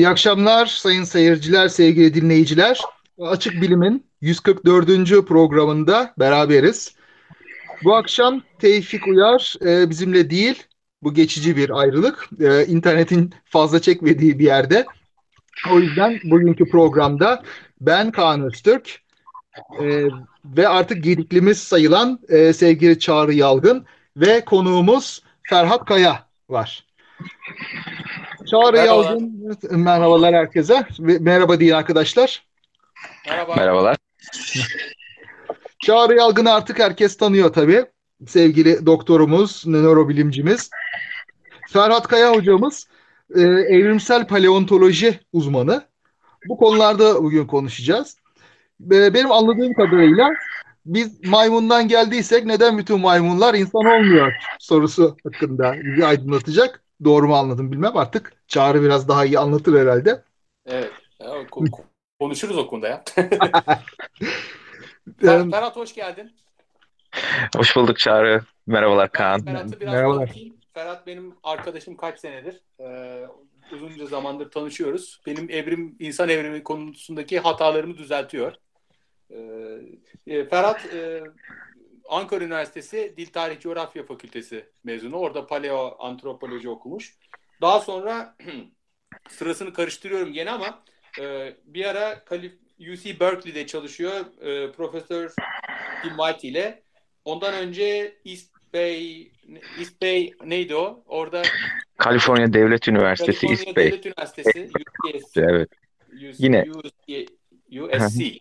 İyi akşamlar sayın seyirciler, sevgili dinleyiciler. Açık Bilim'in 144. programında beraberiz. Bu akşam Tevfik Uyar e, bizimle değil, bu geçici bir ayrılık. E, internetin fazla çekmediği bir yerde. O yüzden bugünkü programda ben Kaan Öztürk e, ve artık gediklimiz sayılan e, sevgili Çağrı Yalgın ve konuğumuz Ferhat Kaya var. Çağrı. Yalgın, merhabalar herkese. Merhaba deyin arkadaşlar. Merhaba. Merhabalar. Çağrı Yalgın'ı artık herkes tanıyor tabii. Sevgili doktorumuz, nörobilimcimiz. Ferhat Kaya hocamız e, evrimsel paleontoloji uzmanı. Bu konularda bugün konuşacağız. E, benim anladığım kadarıyla biz maymundan geldiysek neden bütün maymunlar insan olmuyor sorusu hakkında bizi aydınlatacak. Doğru mu anladım bilmem artık. Çağrı biraz daha iyi anlatır herhalde. Evet. Ya, konuşuruz o konuda ya. Fer- Ferhat hoş geldin. Hoş bulduk Çağrı. Merhabalar Kaan. Ferhat'ı biraz Merhabalar. tanıtayım. Ferhat benim arkadaşım kaç senedir. Ee, uzunca zamandır tanışıyoruz. Benim evrim, insan evrimi konusundaki hatalarımı düzeltiyor. Ee, e, Ferhat e, Ankara Üniversitesi Dil Tarih Coğrafya Fakültesi mezunu. Orada paleo antropoloji okumuş. Daha sonra sırasını karıştırıyorum gene ama e, bir ara Kalif UC Berkeley'de çalışıyor e, Profesör Tim White ile. Ondan önce East Bay East Bay neydi o? Orada Kaliforniya Devlet Üniversitesi Kaliforniya East Bay. Devlet Üniversitesi UCS, Evet. UC, Yine. USC.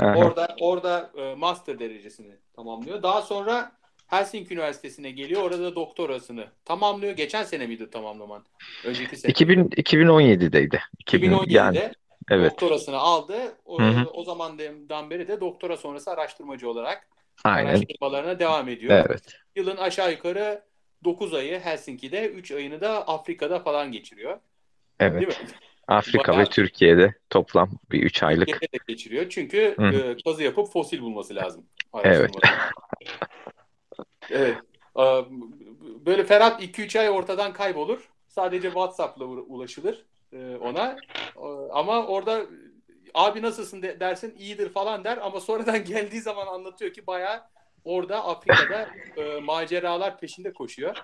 Orada orada e, master derecesini tamamlıyor. Daha sonra Helsinki Üniversitesi'ne geliyor. Orada doktorasını tamamlıyor. Geçen sene miydi tamamlaman? Önceki sene. 2000, 2017'deydi. 2000, 2017'de yani evet. doktorasını aldı. O, Hı hı. o zamandan beri de doktora sonrası araştırmacı olarak Aynen. araştırmalarına devam ediyor. Evet. Yılın aşağı yukarı 9 ayı Helsinki'de, 3 ayını da Afrika'da falan geçiriyor. Evet. Değil mi? Afrika Bayağı- ve Türkiye'de toplam bir 3 aylık. Türkiye'de de geçiriyor. Çünkü Hı. e, kazı yapıp fosil bulması lazım. Evet. evet. Aa, Böyle Ferhat 2-3 ay ortadan kaybolur. Sadece WhatsApp'la ulaşılır e, ona. Aa, Ama orada abi nasılsın de- dersin iyidir falan der ama sonradan geldiği zaman anlatıyor ki bayağı orada Afrika'da e, maceralar peşinde koşuyor.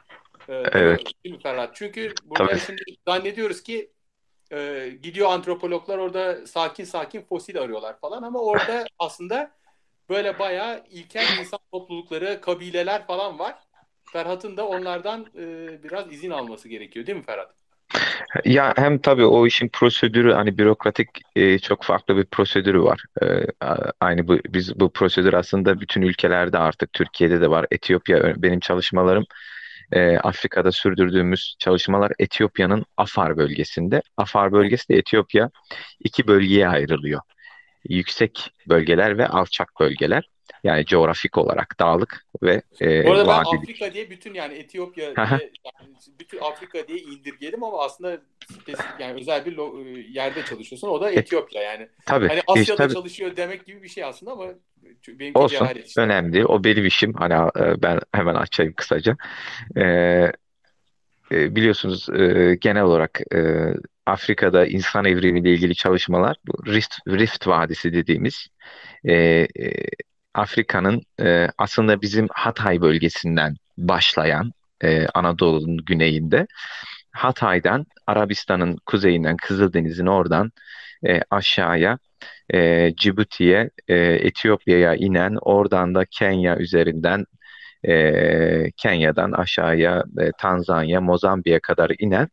E, Evet. Değil mi Ferhat? Çünkü burada Tabii. şimdi zannediyoruz ki e, gidiyor antropologlar orada sakin sakin fosil arıyorlar falan ama orada aslında böyle bayağı ilkel insan toplulukları, kabileler falan var. Ferhat'ın da onlardan e, biraz izin alması gerekiyor değil mi Ferhat? Ya hem tabii o işin prosedürü hani bürokratik e, çok farklı bir prosedürü var. E, aynı bu biz bu prosedür aslında bütün ülkelerde artık Türkiye'de de var. Etiyopya benim çalışmalarım e, Afrika'da sürdürdüğümüz çalışmalar Etiyopya'nın Afar bölgesinde. Afar bölgesi de Etiyopya iki bölgeye ayrılıyor. Yüksek bölgeler ve alçak bölgeler. Yani coğrafik olarak dağlık ve e, Bu arada ben vadilik. Afrika diye bütün yani Etiyopya diye yani bütün Afrika diye indirgedim ama aslında spesifik yani özel bir e, yerde çalışıyorsun. O da Etiyopya yani. Tabii, Hani e, Asya'da tabii. çalışıyor demek gibi bir şey aslında ama benimki Olsun, işte. önemli değil. O benim işim. Hani e, ben hemen açayım kısaca. E, e, biliyorsunuz e, genel olarak e, Afrika'da insan evrimiyle ilgili çalışmalar bu Rift, Rift Vadisi dediğimiz e, e, Afrika'nın e, aslında bizim Hatay bölgesinden başlayan e, Anadolu'nun güneyinde Hatay'dan Arabistan'ın kuzeyinden Kızıldeniz'in oradan e, aşağıya e, Cibuti'ye, e, Etiyopya'ya inen, oradan da Kenya üzerinden e, Kenya'dan aşağıya e, Tanzanya, Mozambik'e kadar inen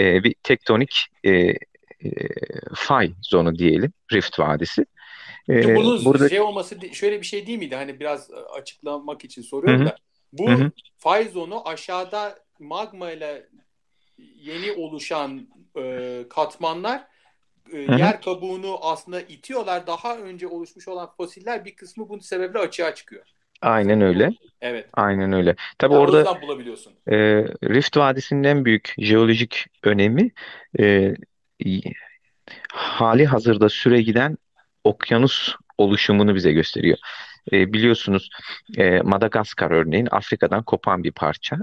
e, bir tektonik e, e, fay zonu diyelim, Rift Vadisi. E, bunun burada şey olması şöyle bir şey değil miydi? Hani biraz e, açıklamak için soruyorum hı. da. Bu Hı hı. fay zonu aşağıda magma ile yeni oluşan e, katmanlar e, yer kabuğunu aslında itiyorlar. Daha önce oluşmuş olan fosiller bir kısmı bunun sebeple açığa çıkıyor. Aynen öyle. Evet. Aynen öyle. Tabii o orada yüzden bulabiliyorsun. e, Rift Vadisi'nin en büyük jeolojik önemi e, y- hali hazırda süre giden okyanus oluşumunu bize gösteriyor. E, biliyorsunuz e, Madagaskar örneğin Afrika'dan kopan bir parça.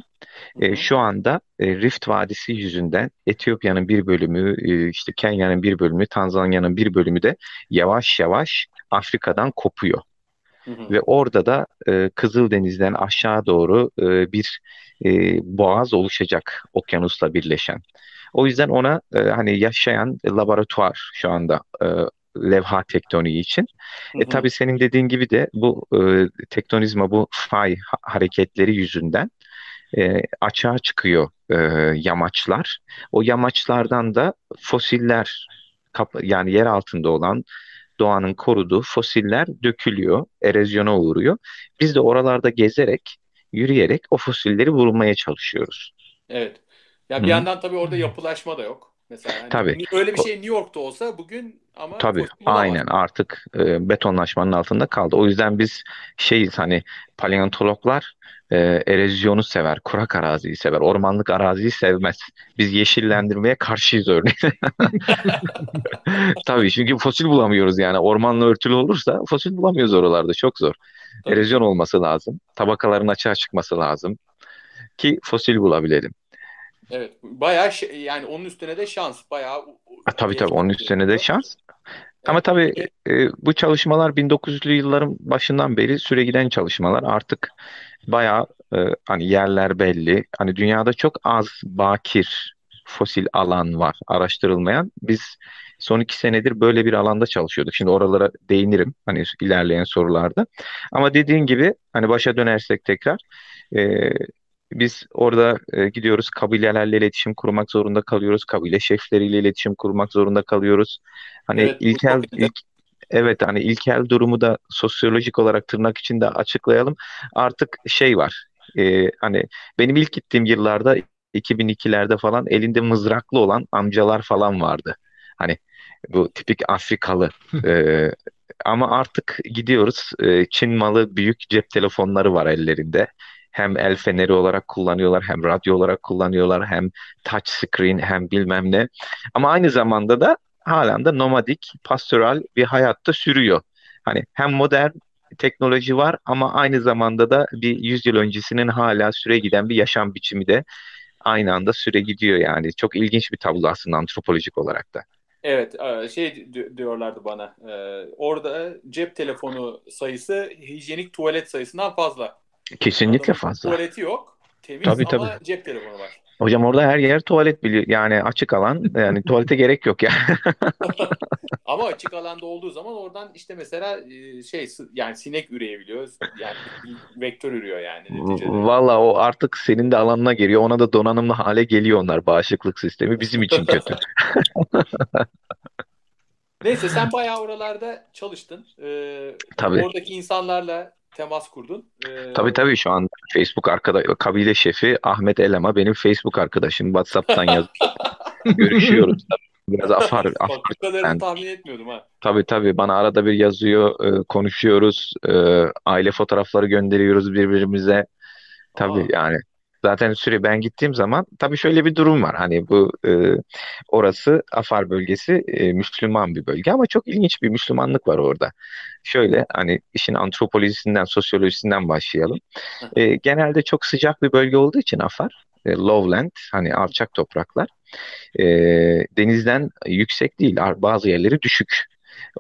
E, şu anda e, Rift Vadisi yüzünden Etiyopya'nın bir bölümü, e, işte Kenya'nın bir bölümü, Tanzanya'nın bir bölümü de yavaş yavaş Afrika'dan kopuyor. Hı hı. Ve orada da e, Kızıldeniz'den aşağı doğru e, bir e, boğaz oluşacak okyanusla birleşen. O yüzden ona e, hani yaşayan laboratuvar şu anda e, levha tektoniği için. Hı hı. E tabii senin dediğin gibi de bu e, tektonizma bu fay hareketleri yüzünden e, açığa çıkıyor e, yamaçlar. O yamaçlardan da fosiller yani yer altında olan doğanın koruduğu fosiller dökülüyor, erozyona uğruyor. Biz de oralarda gezerek, yürüyerek o fosilleri bulmaya çalışıyoruz. Evet. Ya bir Hı. yandan tabii orada yapılaşma da yok. Mesela hani tabii. öyle bir şey New York'ta olsa bugün ama tabii aynen artık e, betonlaşmanın altında kaldı. O yüzden biz şeyiz hani paleontologlar e, erozyonu sever, kurak araziyi sever, ormanlık araziyi sevmez. Biz yeşillendirmeye karşıyız örneğin. tabii çünkü fosil bulamıyoruz yani. Ormanla örtülü olursa fosil bulamıyoruz oralarda. Çok zor. Tabii. Erozyon olması lazım. Tabakaların açığa çıkması lazım ki fosil bulabilelim. Evet. Bayağı şey, yani onun üstüne de şans. Bayağı A, tabii tabii onun üstüne de şans. Ama tabii e, bu çalışmalar 1900'lü yılların başından beri süre giden çalışmalar. Artık bayağı e, hani yerler belli. Hani dünyada çok az bakir fosil alan var araştırılmayan. Biz son iki senedir böyle bir alanda çalışıyorduk. Şimdi oralara değinirim hani ilerleyen sorularda. Ama dediğin gibi hani başa dönersek tekrar e, biz orada e, gidiyoruz kabilelerle iletişim kurmak zorunda kalıyoruz. Kabile şefleriyle iletişim kurmak zorunda kalıyoruz. Hani evet, ilkel ilk evet hani ilkel durumu da sosyolojik olarak tırnak içinde açıklayalım. Artık şey var. E, hani benim ilk gittiğim yıllarda 2002'lerde falan elinde mızraklı olan amcalar falan vardı. Hani bu tipik Afrikalı. e, ama artık gidiyoruz. E, Çin malı büyük cep telefonları var ellerinde hem el feneri olarak kullanıyorlar, hem radyo olarak kullanıyorlar, hem touch screen, hem bilmem ne. Ama aynı zamanda da halen de nomadik, pastoral bir hayatta sürüyor. Hani hem modern teknoloji var ama aynı zamanda da bir yüzyıl öncesinin hala süre giden bir yaşam biçimi de aynı anda süre gidiyor yani. Çok ilginç bir tablo aslında antropolojik olarak da. Evet, şey diyorlardı bana. E, orada cep telefonu sayısı hijyenik tuvalet sayısından fazla. Kesinlikle fazla. Tuvaleti yok. Temiz tabii, ama tabii. cep telefonu var. Hocam orada her yer tuvalet biliyor. Yani açık alan. Yani tuvalete gerek yok ya. Ama açık alanda olduğu zaman oradan işte mesela e, şey yani sinek üreyebiliyor. Yani vektör ürüyor yani. Valla o artık senin de alanına geliyor. Ona da donanımlı hale geliyor onlar. Bağışıklık sistemi bizim için kötü. Neyse sen bayağı oralarda çalıştın. Ee, Tabii. Oradaki insanlarla temas kurdun. Ee... Tabii tabii şu an Facebook arkada kabile şefi Ahmet Elema benim Facebook arkadaşım. WhatsApp'tan yaz görüşüyoruz. Biraz afar. afar Bak bu kadarını yani, tahmin etmiyordum ha. Tabii tabii bana arada bir yazıyor, e, konuşuyoruz, e, aile fotoğrafları gönderiyoruz birbirimize. Tabii Aa. yani Zaten süre ben gittiğim zaman tabii şöyle bir durum var. Hani bu e, orası Afar bölgesi e, Müslüman bir bölge ama çok ilginç bir Müslümanlık var orada. Şöyle hani işin antropolojisinden, sosyolojisinden başlayalım. E, genelde çok sıcak bir bölge olduğu için Afar, e, lowland hani alçak topraklar e, denizden yüksek değil bazı yerleri düşük.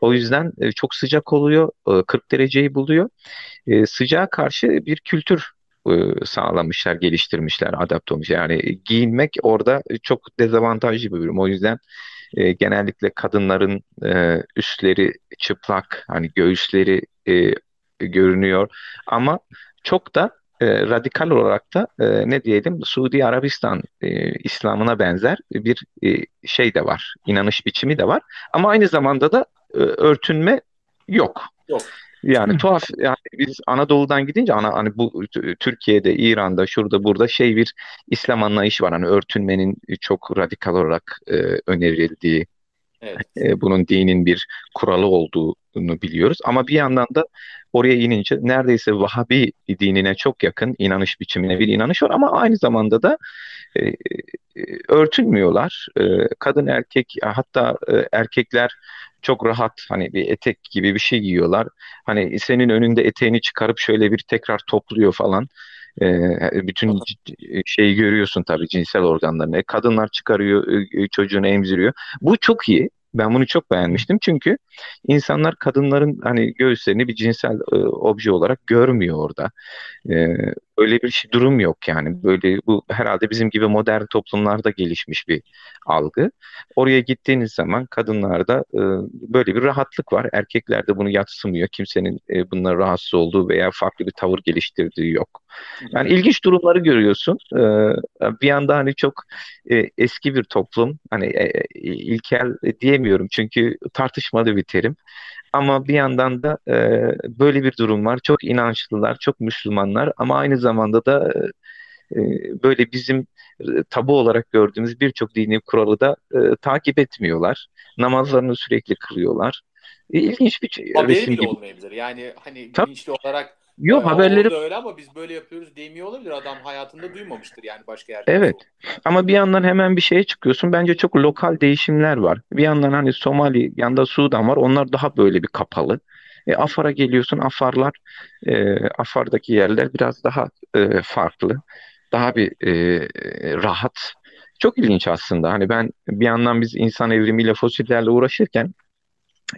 O yüzden e, çok sıcak oluyor, 40 dereceyi buluyor. E, sıcağa karşı bir kültür e, sağlamışlar, geliştirmişler, adapte olmuş. Yani giyinmek orada çok dezavantajlı bir durum. O yüzden e, genellikle kadınların e, üstleri çıplak, hani göğüsleri e, görünüyor. Ama çok da e, radikal olarak da e, ne diyelim Suudi Arabistan e, İslam'ına benzer bir e, şey de var, inanış biçimi de var. Ama aynı zamanda da e, örtünme yok. Yok. Yani tuhaf yani biz Anadolu'dan gidince ana hani bu Türkiye'de, İran'da, şurada burada şey bir İslam anlayışı var. Hani örtünmenin çok radikal olarak e, önerildiği, evet. e, bunun dinin bir kuralı olduğunu biliyoruz. Ama bir yandan da oraya inince neredeyse Vahabi dinine çok yakın inanış biçimine bir inanış var ama aynı zamanda da e, e, örtünmüyorlar. E, kadın erkek hatta e, erkekler çok rahat hani bir etek gibi bir şey giyiyorlar. Hani senin önünde eteğini çıkarıp şöyle bir tekrar topluyor falan. E, bütün şeyi görüyorsun tabii cinsel organlarını. E, kadınlar çıkarıyor, e, çocuğunu emziriyor. Bu çok iyi. Ben bunu çok beğenmiştim çünkü insanlar kadınların hani göğüslerini bir cinsel e, obje olarak görmüyor orada. E, öyle bir şey durum yok yani. Böyle bu herhalde bizim gibi modern toplumlarda gelişmiş bir algı. Oraya gittiğiniz zaman kadınlarda e, böyle bir rahatlık var. Erkeklerde bunu yatsımıyor. Kimsenin e, bundan rahatsız olduğu veya farklı bir tavır geliştirdiği yok. Yani ilginç durumları görüyorsun. E, bir yanda hani çok e, eski bir toplum. Hani e, ilkel diyemiyorum çünkü tartışmalı bir terim. Ama bir yandan da e, böyle bir durum var. Çok inançlılar, çok Müslümanlar ama aynı zamanda da e, böyle bizim tabu olarak gördüğümüz birçok dini kuralı da e, takip etmiyorlar. Namazlarını sürekli kılıyorlar. E, ilginç bir Haberi bile gibi. olmayabilir. Yani hani Tabii. bilinçli olarak Yok haberleri öyle ama biz böyle yapıyoruz demiyor olabilir. Adam hayatında duymamıştır yani başka yerde. Evet. Ama bir yandan hemen bir şeye çıkıyorsun. Bence çok lokal değişimler var. Bir yandan hani Somali, yanda Sudan var. Onlar daha böyle bir kapalı. E, Afar'a geliyorsun. Afarlar, e, Afar'daki yerler biraz daha e, farklı. Daha bir e, rahat. Çok ilginç aslında. Hani ben bir yandan biz insan evrimiyle fosillerle uğraşırken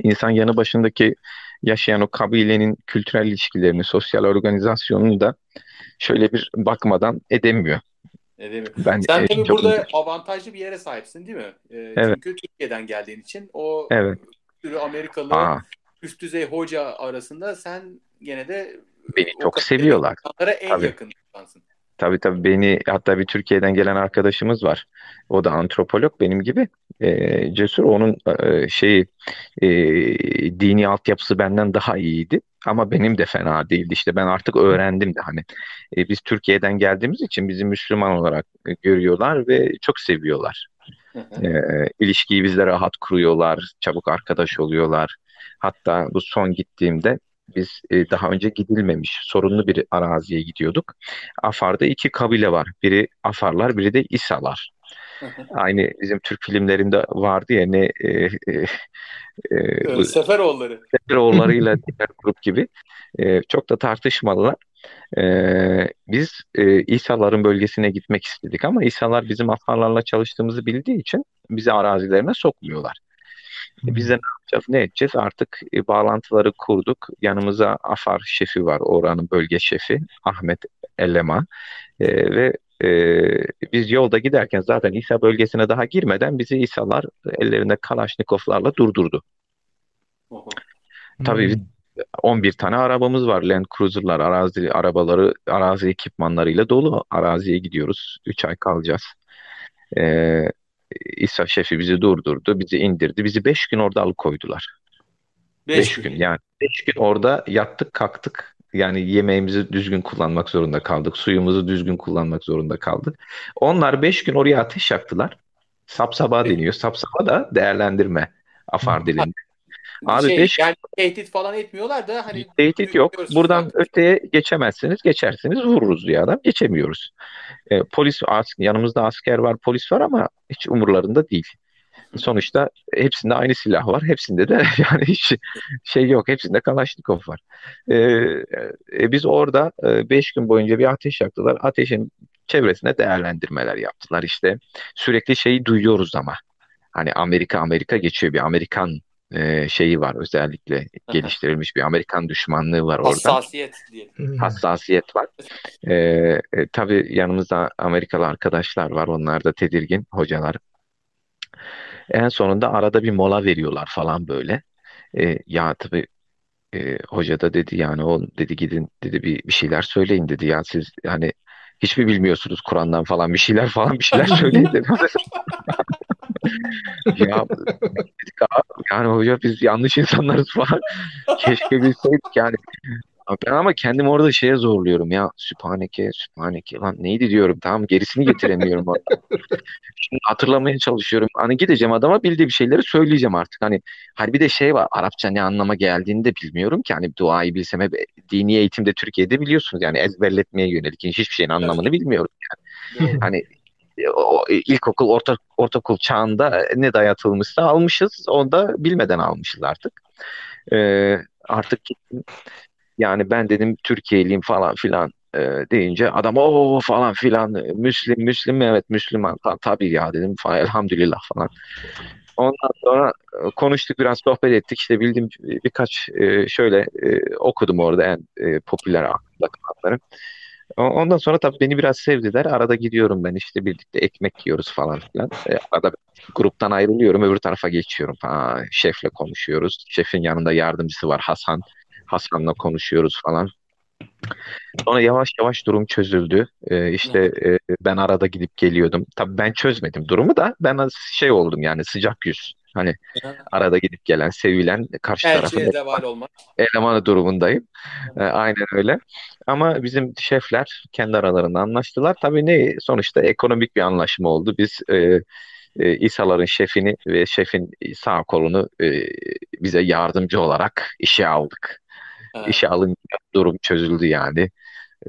insan yanı başındaki yaşayan o kabilenin kültürel ilişkilerini, sosyal organizasyonunu da şöyle bir bakmadan edemiyor. Edemiyor. Ben, Sen e, tabii burada ilginç. avantajlı bir yere sahipsin değil mi? E, evet. Çünkü Türkiye'den geldiğin için o evet. sürü Amerikalı Aa. üst düzey hoca arasında sen gene de beni çok seviyorlar. en tabii. yakın insansın. Tabii tabii beni hatta bir Türkiye'den gelen arkadaşımız var. O da antropolog benim gibi. E, cesur onun e, şeyi e, dini altyapısı benden daha iyiydi. Ama benim de fena değildi. İşte ben artık öğrendim de hani e, biz Türkiye'den geldiğimiz için bizi Müslüman olarak görüyorlar ve çok seviyorlar. e, ilişkiyi bizle rahat kuruyorlar, çabuk arkadaş oluyorlar. Hatta bu son gittiğimde biz e, daha önce gidilmemiş sorunlu bir araziye gidiyorduk. Afar'da iki kabile var. Biri Afarlar, biri de İsalar. Aynı bizim Türk filmlerinde vardı ya ne e, e, e, Seferoğulları. Seferoğullarıyla diğer grup gibi. E, çok da tartışmalılar. E, biz e, İsaların bölgesine gitmek istedik ama İsalar bizim Afarlarla çalıştığımızı bildiği için bizi arazilerine sokmuyorlar. E, biz de ne yapacağız, ne edeceğiz? Artık e, bağlantıları kurduk. Yanımıza AFAR şefi var, oranın bölge şefi Ahmet Ellema. E, ve e, biz yolda giderken zaten İsa bölgesine daha girmeden bizi İsa'lar ellerinde Kalaşnikovlarla durdurdu. Oho. Tabii biz 11 tane arabamız var. Land Cruiser'lar, arazi arabaları, arazi ekipmanlarıyla dolu. Araziye gidiyoruz. 3 ay kalacağız. Ee, İsa şefi bizi durdurdu, bizi indirdi. Bizi 5 gün orada alıkoydular. 5 gün. gün yani 5 gün orada yattık kalktık. Yani yemeğimizi düzgün kullanmak zorunda kaldık. Suyumuzu düzgün kullanmak zorunda kaldık. Onlar 5 gün oraya ateş yaktılar. Sapsaba deniyor. Sapsaba da değerlendirme afar dilinde. Abi şey, beş... yani tehdit falan etmiyorlar da hani tehdit yok. Buradan falan. öteye geçemezsiniz. Geçersiniz vururuz diye adam. Geçemiyoruz. E, polis yanımızda asker var, polis var ama hiç umurlarında değil. Sonuçta hepsinde aynı silah var. Hepsinde de yani hiç şey yok. Hepsinde Kalaşnikov var. E, e, biz orada 5 e, gün boyunca bir ateş yaktılar. Ateşin çevresine değerlendirmeler yaptılar. İşte sürekli şeyi duyuyoruz ama. Hani Amerika Amerika geçiyor bir Amerikan e, şeyi var özellikle geliştirilmiş bir Amerikan düşmanlığı var orada. Hassasiyet diyelim. Hassasiyet var. E, e, tabii yanımızda Amerikalı arkadaşlar var. Onlar da tedirgin hocalar. En sonunda arada bir mola veriyorlar falan böyle. E, ya tabii e, hoca da dedi yani o dedi gidin dedi bir, bir şeyler söyleyin dedi ya siz yani hiç mi bilmiyorsunuz Kur'an'dan falan bir şeyler falan bir şeyler söyleyin dedi. ya yani hoca biz yanlış insanlarız falan. Keşke bilseydik yani. Ben ama kendim orada şeye zorluyorum ya. Sübhaneke, Sübhaneke lan neydi diyorum. Tamam gerisini getiremiyorum orada. Şimdi hatırlamaya çalışıyorum. Hani gideceğim adama bildiği bir şeyleri söyleyeceğim artık. Hani hani bir de şey var. Arapça ne anlama geldiğini de bilmiyorum ki. Hani duayı bilsem hep dini eğitimde Türkiye'de biliyorsunuz. Yani ezberletmeye yönelik hiçbir şeyin anlamını bilmiyorum. Doğru. Hani o ilkokul, orta, ortaokul çağında ne dayatılmışsa almışız. Onu da bilmeden almışız artık. Ee, artık yani ben dedim Türkiye'liyim falan filan e, deyince adam o falan filan e, Müslim Müslim mi? evet Müslüman Ta- tabii ya dedim falan elhamdülillah falan. Ondan sonra e, konuştuk biraz sohbet ettik işte bildiğim birkaç e, şöyle e, okudum orada en e, popüler aklımda kalanları. Ondan sonra tabii beni biraz sevdiler. Arada gidiyorum ben işte birlikte ekmek yiyoruz falan filan. E, arada gruptan ayrılıyorum öbür tarafa geçiyorum falan. Şefle konuşuyoruz. Şefin yanında yardımcısı var Hasan. Hasan'la konuşuyoruz falan. Sonra yavaş yavaş durum çözüldü. Ee, işte e, ben arada gidip geliyordum. Tabii ben çözmedim durumu da ben şey oldum yani sıcak yüz. Hani arada gidip gelen, sevilen karşı tarafın Elçiye zeval olmak. elemanı durumundayım. Ee, aynen öyle. Ama bizim şefler kendi aralarında anlaştılar. Tabii ne sonuçta ekonomik bir anlaşma oldu. Biz e, e, İsaların şefini ve şefin sağ kolunu e, bize yardımcı olarak işe aldık. Ha. İşe alınca durum çözüldü yani.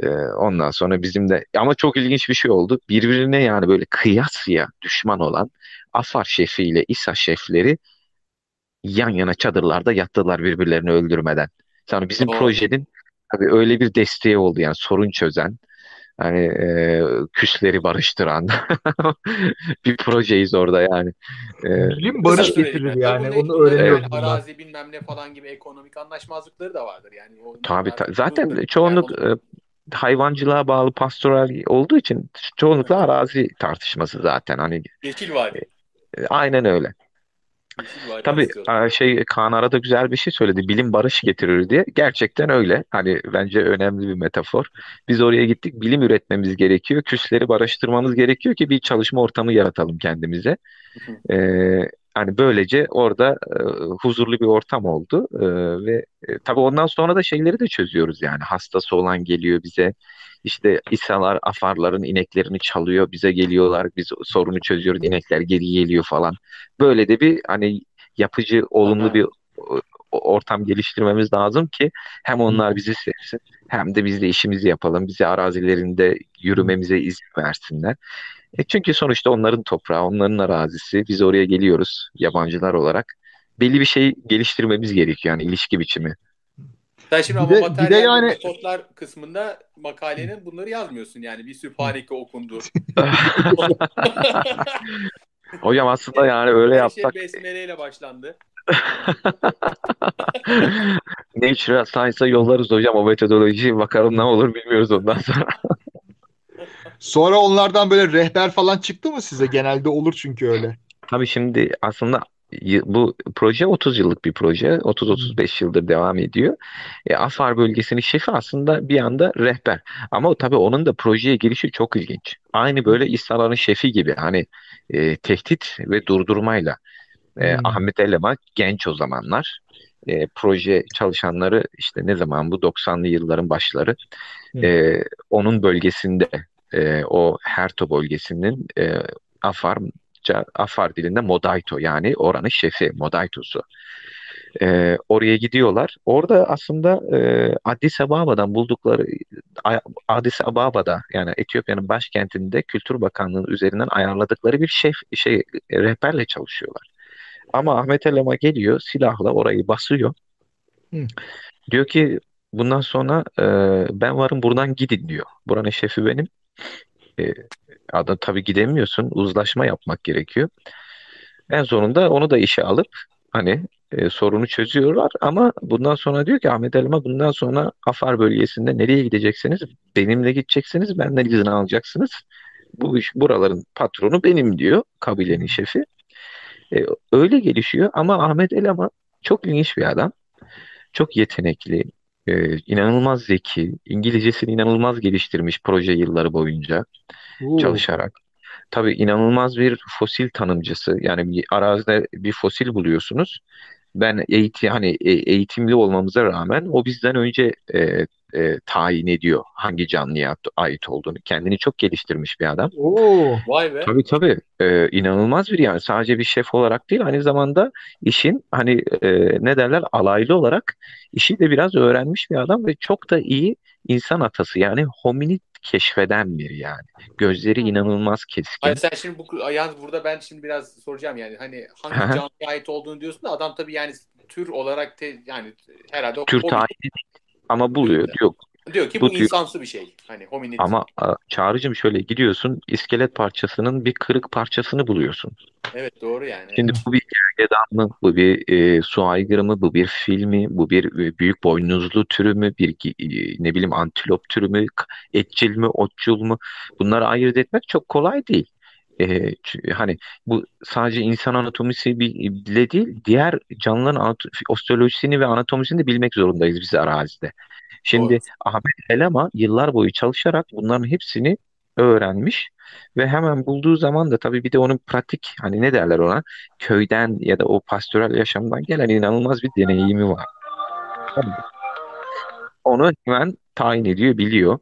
Ee, ondan sonra bizim de ama çok ilginç bir şey oldu. Birbirine yani böyle kıyasıya düşman olan Afar şefiyle İsa şefleri yan yana çadırlarda yattılar birbirlerini öldürmeden. Yani bizim Doğru. projenin tabii öyle bir desteği oldu yani sorun çözen, hani e, küsleri barıştıran bir projeyiz orada yani. E, Bilim barış getirir yani. Onu öğreniyoruz bundan. Arazi bilmem ne falan gibi ekonomik anlaşmazlıkları da vardır. Yani o- tabii ta- zaten çoğunluk yani e, hayvancılığa bağlı pastoral olduğu için çoğunlukla arazi tartışması zaten hani Yeşil Vadi. e, aynen öyle. Tabii e, şey Kaan arada güzel bir şey söyledi. Bilim barış getirir diye. Gerçekten öyle. Hani bence önemli bir metafor. Biz oraya gittik. Bilim üretmemiz gerekiyor. Küsleri barıştırmamız gerekiyor ki bir çalışma ortamı yaratalım kendimize. Ee, hani böylece orada e, huzurlu bir ortam oldu. Ee, ve e, tabii ondan sonra da şeyleri de çözüyoruz yani. Hastası olan geliyor bize. İşte İsalar, Afarların ineklerini çalıyor. Bize geliyorlar. Biz sorunu çözüyoruz. İnekler geri geliyor falan. Böyle de bir hani yapıcı, olumlu bir ortam geliştirmemiz lazım ki hem onlar bizi sevsin hem de biz de işimizi yapalım. Bize arazilerinde yürümemize izin versinler. E çünkü sonuçta onların toprağı, onların arazisi. Biz oraya geliyoruz yabancılar olarak. Belli bir şey geliştirmemiz gerekiyor yani ilişki biçimi. Sen şimdi Bir ama de- bir de materyal yani- metotlar kısmında makalenin bunları yazmıyorsun yani. Bir Sübhaneke okundu. Hocam aslında yani öyle Her şey yapsak besmele ile başlandı. Natural Science'a yollarız hocam o metodolojiyi bakalım ne olur bilmiyoruz ondan sonra. Sonra onlardan böyle rehber falan çıktı mı size? Genelde olur çünkü öyle. Tabii şimdi aslında bu proje 30 yıllık bir proje. 30-35 yıldır devam ediyor. E, Afar bölgesinin şefi aslında bir anda rehber. Ama tabii onun da projeye girişi çok ilginç. Aynı böyle İhsanların şefi gibi hani e, tehdit ve durdurmayla. E, Hmm. Ahmet Eleman genç o zamanlar. E, proje çalışanları işte ne zaman bu 90'lı yılların başları. Hmm. E, onun bölgesinde e, o Herto bölgesinin e, Afar Afar dilinde Modaito yani oranın şefi Modaito'su. E, oraya gidiyorlar. Orada aslında e, Addis Ababa'dan buldukları Addis Ababa'da yani Etiyopya'nın başkentinde Kültür Bakanlığı'nın üzerinden ayarladıkları bir şef şey rehberle çalışıyorlar. Ama Ahmet Elema geliyor silahla orayı basıyor. Hı. Diyor ki bundan sonra e, ben varım buradan gidin diyor. Buranın şefi benim. E, adam tabii gidemiyorsun. Uzlaşma yapmak gerekiyor. En sonunda onu da işe alıp hani e, sorunu çözüyorlar ama bundan sonra diyor ki Ahmet Elma bundan sonra Afar bölgesinde nereye gideceksiniz? Benimle gideceksiniz, benden izin alacaksınız. Bu iş buraların patronu benim diyor kabilenin şefi. E, öyle gelişiyor ama Ahmet Elama çok ilginç bir adam. Çok yetenekli, e, inanılmaz zeki, İngilizcesini inanılmaz geliştirmiş proje yılları boyunca Oo. çalışarak. Tabii inanılmaz bir fosil tanımcısı. Yani bir arazide bir fosil buluyorsunuz. Ben eğitim hani e- eğitimli olmamıza rağmen o bizden önce e, e, tayin ediyor hangi canlıya ait olduğunu. Kendini çok geliştirmiş bir adam. Oo. Vay be. Tabii tabii Ee, inanılmaz bir yani sadece bir şef olarak değil aynı zamanda işin hani e, ne derler alaylı olarak işi de biraz öğrenmiş bir adam ve çok da iyi insan atası yani hominid keşfeden biri yani. Gözleri inanılmaz keskin. Hayır sen şimdi bu yalnız burada ben şimdi biraz soracağım yani hani hangi canlıya ait olduğunu diyorsun da adam tabii yani tür olarak te, yani herhalde o Tür hominid tayin ama buluyor diyor. Diyor ki bu diyor. insansı bir şey. Hani hominid. Ama a, Çağrı'cığım şöyle gidiyorsun iskelet parçasının bir kırık parçasını buluyorsun. Evet doğru yani. Şimdi bu bir gergedan mı, bu bir e, su aygırı mı, bu bir fil mi, bu bir e, büyük boynuzlu türü mü, bir e, ne bileyim antilop türü mü, etçil mi, otçul mu? Bunları ayırt etmek çok kolay değil. E, hani bu sadece insan anatomisi bi- bile değil, diğer canlıların osteolojisini ve anatomisini de bilmek zorundayız biz arazide. Şimdi Doğru. Ahmet Elema yıllar boyu çalışarak bunların hepsini öğrenmiş ve hemen bulduğu zaman da tabii bir de onun pratik hani ne derler ona köyden ya da o pastörel yaşamdan gelen inanılmaz bir deneyimi var. Onu hemen tayin ediyor, biliyor,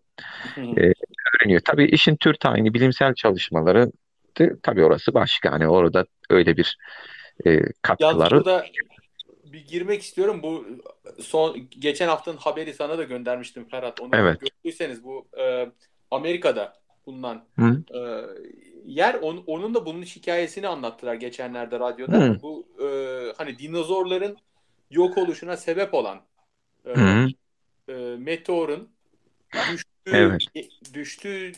e, öğreniyor. Tabii işin tür tayini, bilimsel çalışmaları tabii orası başka. Hani orada öyle bir e, Yalnız katkıları burada bir girmek istiyorum. Bu son geçen haftanın haberi sana da göndermiştim Ferhat. Onu Evet. gördüyseniz bu e, Amerika'da bulunan Hı, e, yer on- onun da bunun hikayesini anlattılar geçenlerde radyoda. Hı. Bu e, hani dinozorların yok oluşuna sebep olan e, hı, e, meteorun düştüğü Evet. düştüğü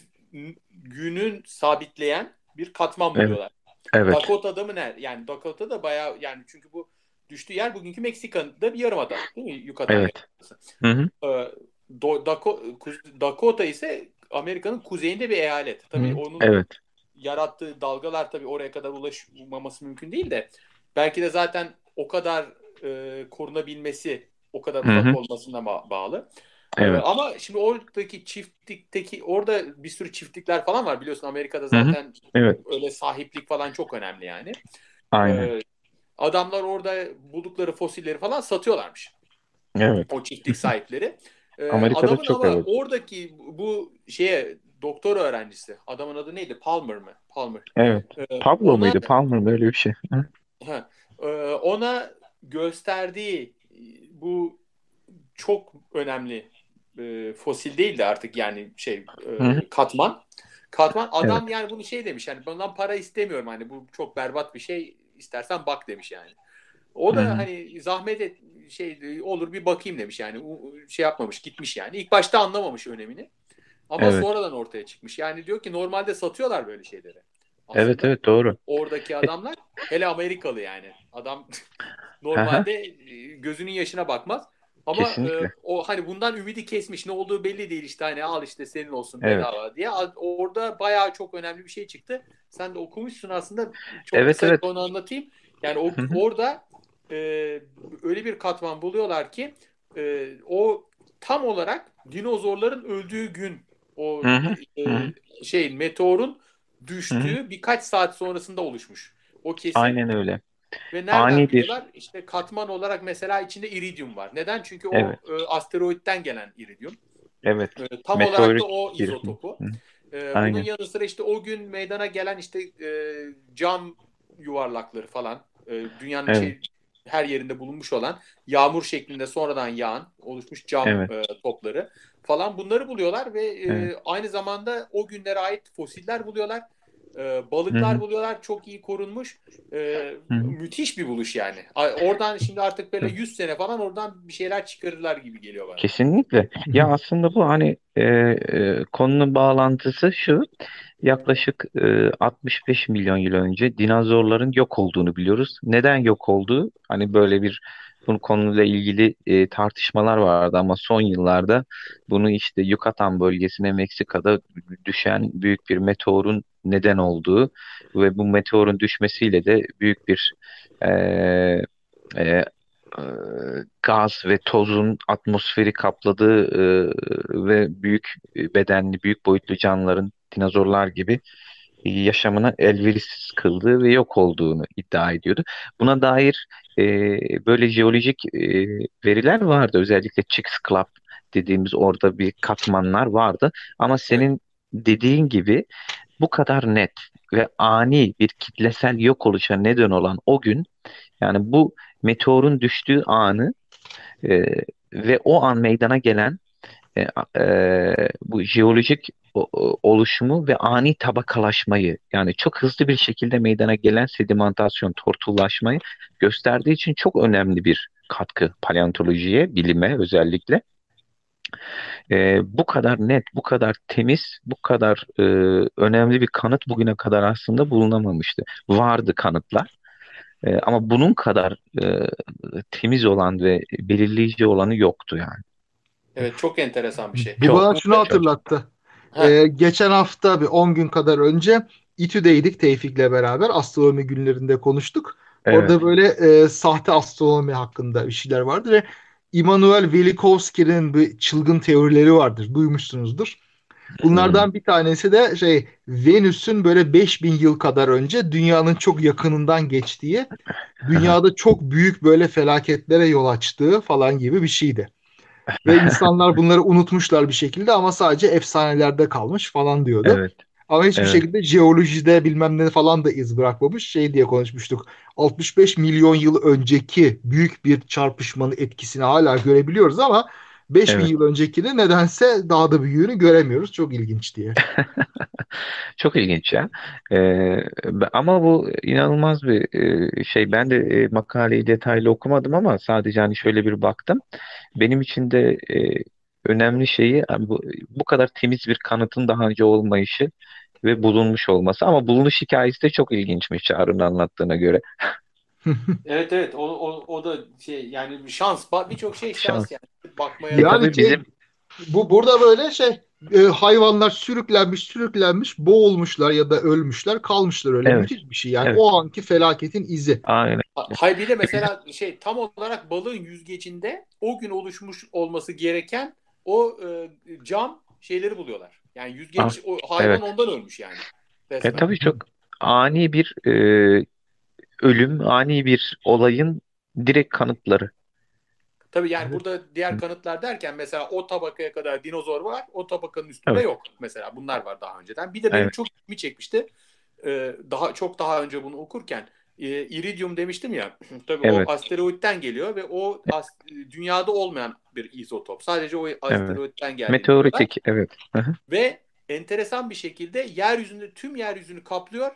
günün sabitleyen bir katman Evet. buluyorlar. evet, Dakota'da mı ne? Yani Dakota'da bayağı yani çünkü bu düştüğü yer bugünkü Meksika'da bir yarımada değil mi? Yucatan evet. Hı hı, Ee, Dakota ise Amerika'nın kuzeyinde bir eyalet. Tabii hı, onun evet. yarattığı dalgalar tabii oraya kadar ulaşmaması mümkün değil de belki de zaten o kadar e, korunabilmesi o kadar uzak hı. olmasına ba- bağlı. Ee, Evet. ama şimdi oradaki çiftlikteki orada bir sürü çiftlikler falan var biliyorsun Amerika'da zaten Evet. öyle sahiplik falan çok önemli yani. Aynen. Ee, adamlar orada buldukları fosilleri falan satıyorlarmış. Evet. O çiftlik sahipleri. Ee, Amerika'da adamın çok ama evet. oradaki bu şeye doktor öğrencisi. Adamın adı neydi? Palmer mı? Palmer. Evet. Ee, Pablo ona muydu? Palmer mı? Öyle bir şey. Hı, ha, e, ona gösterdiği bu çok önemli e, fosil değildi artık yani şey e, katman. Katman Evet. adam yani bunu şey demiş yani bundan para istemiyorum hani bu çok berbat bir şey istersen bak demiş yani. O da hı. hani zahmet et şey olur bir bakayım demiş yani şey yapmamış gitmiş yani. İlk başta anlamamış önemini. Ama Evet. sonradan ortaya çıkmış. Yani diyor ki normalde satıyorlar böyle şeyleri. Evet Aslında evet doğru. oradaki adamlar hele Amerikalı yani. Adam normalde e, gözünün yaşına bakmaz. Ama e, Kesinlikle. o hani bundan ümidi kesmiş. Ne olduğu belli değil işte hani al işte senin olsun Evet. bedava diye. Orada bayağı çok önemli bir şey çıktı. Sen de okumuşsun aslında. Çok Evet evet. onu anlatayım. Yani o, orada e, öyle bir katman buluyorlar ki e, o tam olarak dinozorların öldüğü gün o e, şeyin meteorun düştüğü birkaç saat sonrasında oluşmuş. O kesin. Aynen öyle. Ve nereden Ani bir biliyorlar? İşte katman olarak mesela içinde iridyum var. Neden? Çünkü o evet. e, asteroitten gelen iridyum. Evet. E, tam olarak da Meteorik o bir izotopu. E, bunun yanı sıra işte o gün meydana gelen işte e, cam yuvarlakları falan e, dünyanın Evet. şey her yerinde bulunmuş olan yağmur şeklinde sonradan yağan oluşmuş cam Evet. e, topları falan bunları buluyorlar ve e, Evet. aynı zamanda o günlere ait fosiller buluyorlar. E, balıklar hı. buluyorlar. Çok iyi korunmuş. E, Hı hı. müthiş bir buluş yani. Oradan şimdi artık böyle Hı. 100 sene falan oradan bir şeyler çıkarırlar gibi geliyor bana. Kesinlikle. Ya aslında bu hani e, e, konunun bağlantısı şu. Yaklaşık e, 65 milyon yıl önce dinozorların yok olduğunu biliyoruz. Neden yok olduğu? Hani böyle bir bu konuyla ilgili e, tartışmalar vardı ama son yıllarda bunu işte Yucatan bölgesine Meksika'da düşen büyük bir meteorun neden olduğu ve bu meteorun düşmesiyle de büyük bir e, e, e, gaz ve tozun atmosferi kapladığı e, ve büyük bedenli, büyük boyutlu canlıların dinozorlar gibi yaşamına elverişsiz kıldığı ve yok olduğunu iddia ediyordu. Buna dair e, böyle jeolojik e, veriler vardı. Özellikle Chicks Club dediğimiz orada bir katmanlar vardı. Ama senin dediğin gibi bu kadar net ve ani bir kitlesel yok oluşa neden olan o gün yani bu meteorun düştüğü anı e, ve o an meydana gelen e, e, bu jeolojik oluşumu ve ani tabakalaşmayı yani çok hızlı bir şekilde meydana gelen sedimentasyon, tortullaşmayı gösterdiği için çok önemli bir katkı paleontolojiye, bilime özellikle. E, bu kadar net, bu kadar temiz, bu kadar e, önemli bir kanıt bugüne kadar aslında bulunamamıştı. Vardı kanıtlar. E, ama bunun kadar e, temiz olan ve belirleyici olanı yoktu yani. Evet çok enteresan bir şey. Bu çok, bana şunu hatırlattı. Ee, geçen hafta bir 10 gün kadar önce İTÜ'deydik Tevfik'le beraber astronomi günlerinde konuştuk. Evet. Orada böyle e, sahte astronomi hakkında bir şeyler vardı ve Immanuel Velikovski'nin bir çılgın teorileri vardır. Duymuşsunuzdur. Bunlardan bir tanesi de şey Venüs'ün böyle 5000 yıl kadar önce dünyanın çok yakınından geçtiği, dünyada çok büyük böyle felaketlere yol açtığı falan gibi bir şeydi. Ve insanlar bunları unutmuşlar bir şekilde ama sadece efsanelerde kalmış falan diyordu. Evet. Ama hiçbir evet. şekilde jeolojide bilmem ne falan da iz bırakmamış. Şey diye konuşmuştuk. 65 milyon yıl önceki büyük bir çarpışmanın etkisini hala görebiliyoruz ama 5000 evet. yıl öncekini nedense daha da büyüğünü göremiyoruz. Çok ilginç diye. Çok ilginç ya. Ee, ama bu inanılmaz bir e, şey. Ben de e, makaleyi detaylı okumadım ama sadece hani şöyle bir baktım. Benim için de e, önemli şeyi bu, bu kadar temiz bir kanıtın daha önce olmayışı ve bulunmuş olması. Ama bulunuş hikayesi de çok ilginçmiş Çağrı'nın anlattığına göre. evet evet o, o, o da şey yani şans birçok şey şans, şans yani bakmaya. Yani şey, bizim bu burada böyle şey e, hayvanlar sürüklenmiş sürüklenmiş boğulmuşlar ya da ölmüşler kalmışlar öyle evet. müthiş bir şey yani evet. o anki felaketin izi. Aynen. Hay bir de mesela şey tam olarak balığın yüzgecinde o gün oluşmuş olması gereken o e, cam şeyleri buluyorlar. Yani yüzgeç ah, o hayvan evet. ondan ölmüş yani. E, tabii çok ani bir e, ölüm, ani bir olayın direkt kanıtları. Tabii yani evet. burada diğer kanıtlar derken mesela o tabakaya kadar dinozor var, o tabakanın üstünde evet. yok. Mesela bunlar var daha önceden. Bir de benim evet. çok ilgimi çekmişti. Ee, daha çok daha önce bunu okurken e, iridium demiştim ya. Tabii evet. o asteroitten geliyor ve o as, dünyada olmayan bir izotop. Sadece o asteroitten evet. geldi. Meteoritik evet. Ve enteresan bir şekilde yeryüzünde tüm yeryüzünü kaplıyor.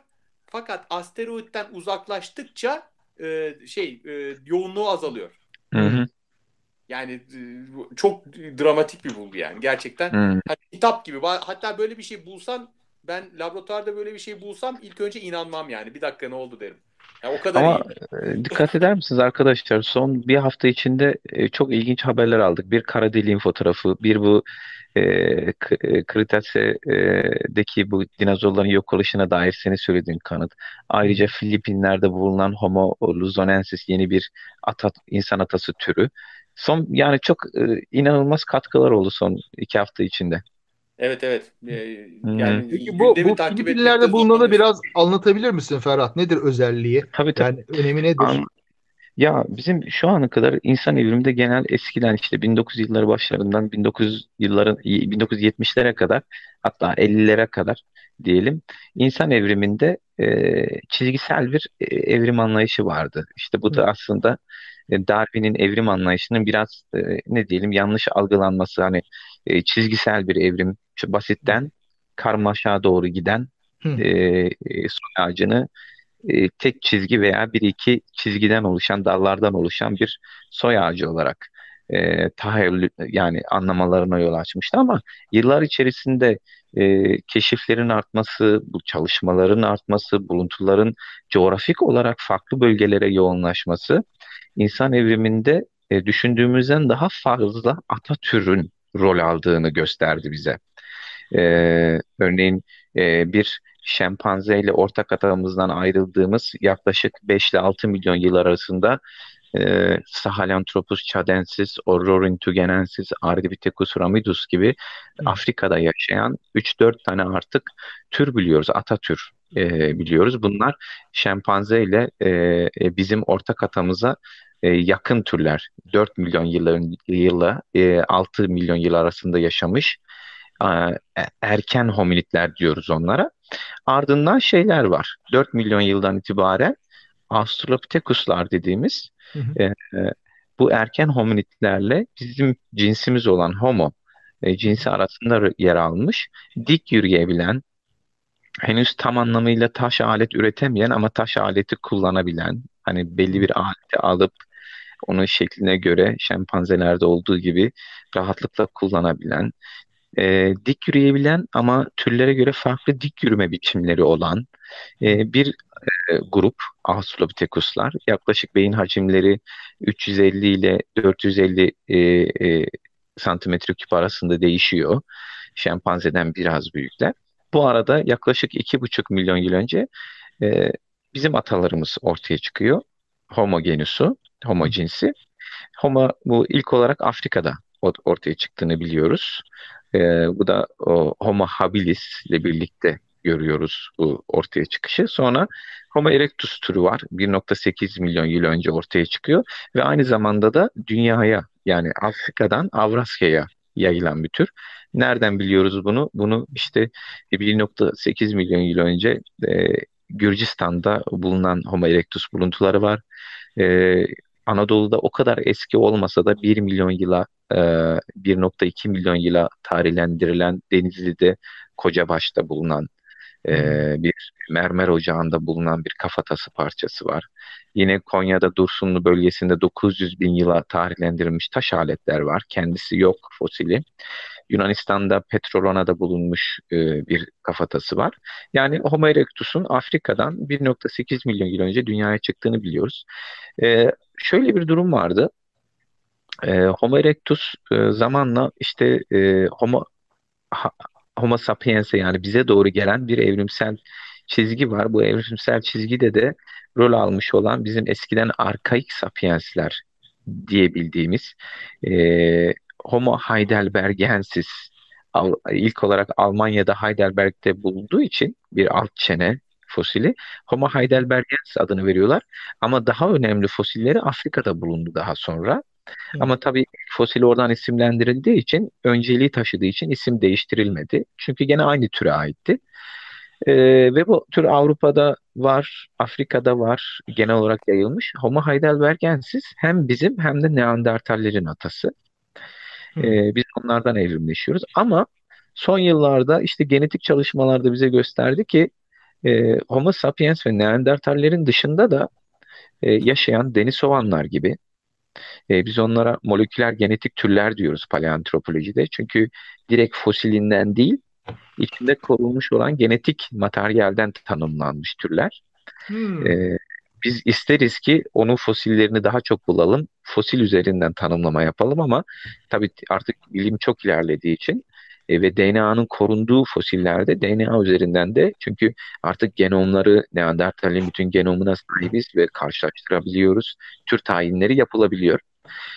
Fakat asteroitten uzaklaştıkça e, şey e, yoğunluğu azalıyor. Hı hı. Yani e, çok dramatik bir bulgu yani gerçekten. Hmm. Hani kitap gibi. Hatta böyle bir şey bulsan ben laboratuvarda böyle bir şey bulsam ilk önce inanmam yani. Bir dakika ne oldu derim. Yani o kadar Ama iyi. E, dikkat eder misiniz arkadaşlar? Son bir hafta içinde e, çok ilginç haberler aldık. Bir kara deliğin fotoğrafı, bir bu e, Kritase'deki bu dinozorların yok oluşuna dair senin söylediğin kanıt. Ayrıca Filipinler'de bulunan Homo luzonensis yeni bir ata, insan atası türü. Son yani çok e, inanılmaz katkılar oldu son iki hafta içinde. Evet evet. Ee, yani Peki bu, bu Filipinler'de bulunanı biraz anlatabilir misin Ferhat? Nedir özelliği? Tabii tabii. Yani önemi nedir? An ya bizim şu ana kadar insan evriminde genel eskiden işte 1900 yılları başlarından 1900 yılların 1970'lere kadar hatta 50'lere kadar diyelim insan evriminde e, çizgisel bir e, evrim anlayışı vardı. İşte bu da aslında Darwin'in evrim anlayışının biraz e, ne diyelim yanlış algılanması hani e, çizgisel bir evrim şu basitten karmaşa doğru giden e, e, soy ağacını e, tek çizgi veya bir iki çizgiden oluşan dallardan oluşan bir soy ağacı olarak e, tahayyül yani anlamalarına yol açmıştı. Ama yıllar içerisinde e, keşiflerin artması, bu çalışmaların artması, buluntuların coğrafik olarak farklı bölgelere yoğunlaşması insan evriminde e, düşündüğümüzden daha fazla ata türün rol aldığını gösterdi bize. E, örneğin e, bir şempanze ile ortak atağımızdan ayrıldığımız yaklaşık 5 ile 6 milyon yıl arasında e, Sahelanthropus chadensis, Ororuntugenensis, Ardipithecus ramidus gibi Afrika'da yaşayan 3-4 tane artık tür biliyoruz, ata tür. e, biliyoruz. Bunlar şempanze ile e, e bizim ortak atamıza e, yakın türler. 4 milyon yıl yıla e, 6 milyon yıl arasında yaşamış e, erken hominidler diyoruz onlara. Ardından şeyler var. 4 milyon yıldan itibaren Australopithecus'lar dediğimiz hı hı. E, bu erken hominidlerle bizim cinsimiz olan Homo e, cinsi arasında yer almış, dik yürüyebilen, henüz tam anlamıyla taş alet üretemeyen ama taş aleti kullanabilen, hani belli bir aleti alıp onun şekline göre şempanzelerde olduğu gibi rahatlıkla kullanabilen, e, dik yürüyebilen ama türlere göre farklı dik yürüme biçimleri olan e, bir e, grup Australopithecus'lar. Yaklaşık beyin hacimleri 350 ile 450 e, e, santimetre küp arasında değişiyor. Şempanzeden biraz büyükler. Bu arada yaklaşık 2,5 milyon yıl önce e, bizim atalarımız ortaya çıkıyor. Homo genusu, Homo cinsi. Homo bu ilk olarak Afrika'da ortaya çıktığını biliyoruz. E, bu da o, Homo habilis ile birlikte görüyoruz bu ortaya çıkışı. Sonra Homo erectus türü var. 1.8 milyon yıl önce ortaya çıkıyor ve aynı zamanda da dünyaya yani Afrika'dan Avrasya'ya yayılan bir tür. Nereden biliyoruz bunu? Bunu işte 1.8 milyon yıl önce e, Gürcistan'da bulunan Homo erectus buluntuları var. E, Anadolu'da o kadar eski olmasa da 1 milyon yıla e, 1.2 milyon yıla tarihlendirilen Denizli'de Kocabaş'ta bulunan e, bir mermer ocağında bulunan bir kafatası parçası var. Yine Konya'da Dursunlu bölgesinde 900 bin yıla tarihlendirilmiş taş aletler var. Kendisi yok fosili. Yunanistan'da Petrolona'da bulunmuş e, bir kafatası var. Yani Homo erectus'un Afrika'dan 1.8 milyon yıl önce dünyaya çıktığını biliyoruz. E, şöyle bir durum vardı. E, Homo erectus e, zamanla işte e, Homo ha, Homo sapiens'e yani bize doğru gelen bir evrimsel çizgi var. Bu evrimsel çizgide de rol almış olan bizim eskiden arkaik sapiensler diyebildiğimiz e, Homo heidelbergensis ilk olarak Almanya'da Heidelberg'de bulunduğu için bir alt çene fosili Homo heidelbergensis adını veriyorlar. Ama daha önemli fosilleri Afrika'da bulundu daha sonra. Hı. Ama tabii fosil oradan isimlendirildiği için önceliği taşıdığı için isim değiştirilmedi. Çünkü gene aynı türe aitti. Ee, ve bu tür Avrupa'da var, Afrika'da var, genel olarak yayılmış. Homo heidelbergensis hem bizim hem de Neandertallerin atası. Ee, biz onlardan evrimleşiyoruz. Ama son yıllarda işte genetik çalışmalarda bize gösterdi ki e, Homo sapiens ve Neandertallerin dışında da e, yaşayan Denisovanlar gibi e, biz onlara moleküler genetik türler diyoruz paleantropolojide. Çünkü direkt fosilinden değil, içinde korunmuş olan genetik materyalden tanımlanmış türler. Hmm. E, biz isteriz ki onun fosillerini daha çok bulalım, fosil üzerinden tanımlama yapalım ama tabii artık bilim çok ilerlediği için e, ve DNA'nın korunduğu fosillerde DNA üzerinden de çünkü artık genomları Neandertal'in bütün genomuna sahibiz ve karşılaştırabiliyoruz. Tür tayinleri yapılabiliyor.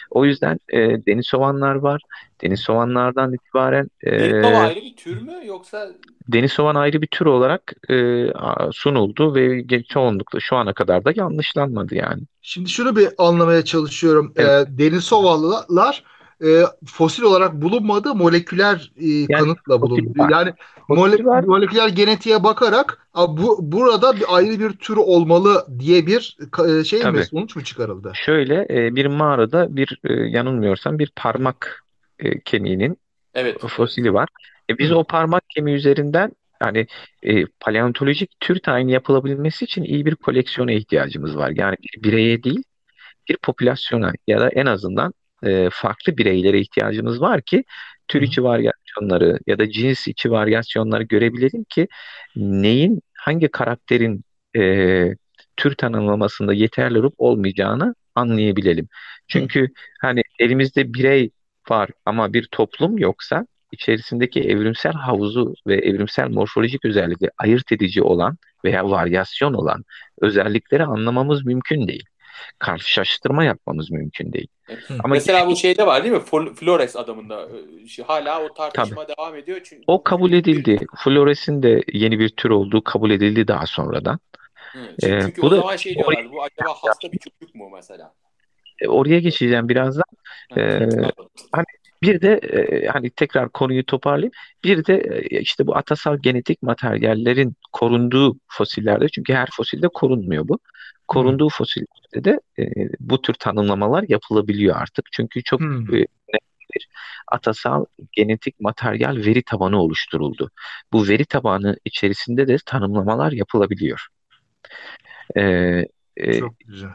O yüzden e, deniz soğanlar var. Deniz soğanlardan itibaren e, deniz soğan ayrı bir tür mü yoksa deniz soğan ayrı bir tür olarak e, sunuldu ve çoğunlukla şu ana kadar da yanlışlanmadı yani. Şimdi şunu bir anlamaya çalışıyorum. Evet. E, deniz soğanlar e, fosil olarak bulunmadı moleküler e, yani, kanıtla bulundu. Yani mole, moleküler genetiğe bakarak bu burada bir ayrı bir tür olmalı diye bir e, şey Tabii. mi sonuç mu çıkarıldı? Şöyle e, bir mağarada bir e, yanılmıyorsam bir parmak e, kemiğinin evet. fosili var. E, biz Hı. o parmak kemiği üzerinden yani e, paleontolojik tür tayini yapılabilmesi için iyi bir koleksiyona ihtiyacımız var. Yani bir bireye değil bir popülasyona ya da en azından e, farklı bireylere ihtiyacımız var ki tür içi varyasyonları ya da cins içi varyasyonları görebilelim ki neyin hangi karakterin e, tür tanımlamasında yeterli olup olmayacağını anlayabilelim. Çünkü hani elimizde birey var ama bir toplum yoksa içerisindeki evrimsel havuzu ve evrimsel morfolojik özellikleri ayırt edici olan veya varyasyon olan özellikleri anlamamız mümkün değil. Karşılaştırma yapmamız mümkün değil. Ama Mesela bu şeyde var değil mi? Flores adamında e, hala o tartışma tabii. devam ediyor. Çünkü... O kabul edildi. Flores'in de yeni bir tür olduğu kabul edildi daha sonradan. Hı, çünkü, ee, çünkü bu o da, zaman şey diyorlar. Bu acaba hasta bir çocuk mu mesela? E, oraya geçeceğim birazdan. Ee, hani bir de e, hani tekrar konuyu toparlayayım. Bir de e, işte bu atasal genetik materyallerin korunduğu fosillerde çünkü her fosilde korunmuyor bu. Korunduğu hmm. fosillerde de e, bu tür tanımlamalar yapılabiliyor artık. Çünkü çok hmm. e, bir atasal genetik materyal veri tabanı oluşturuldu. Bu veri tabanı içerisinde de tanımlamalar yapılabiliyor. Ee, çok güzel.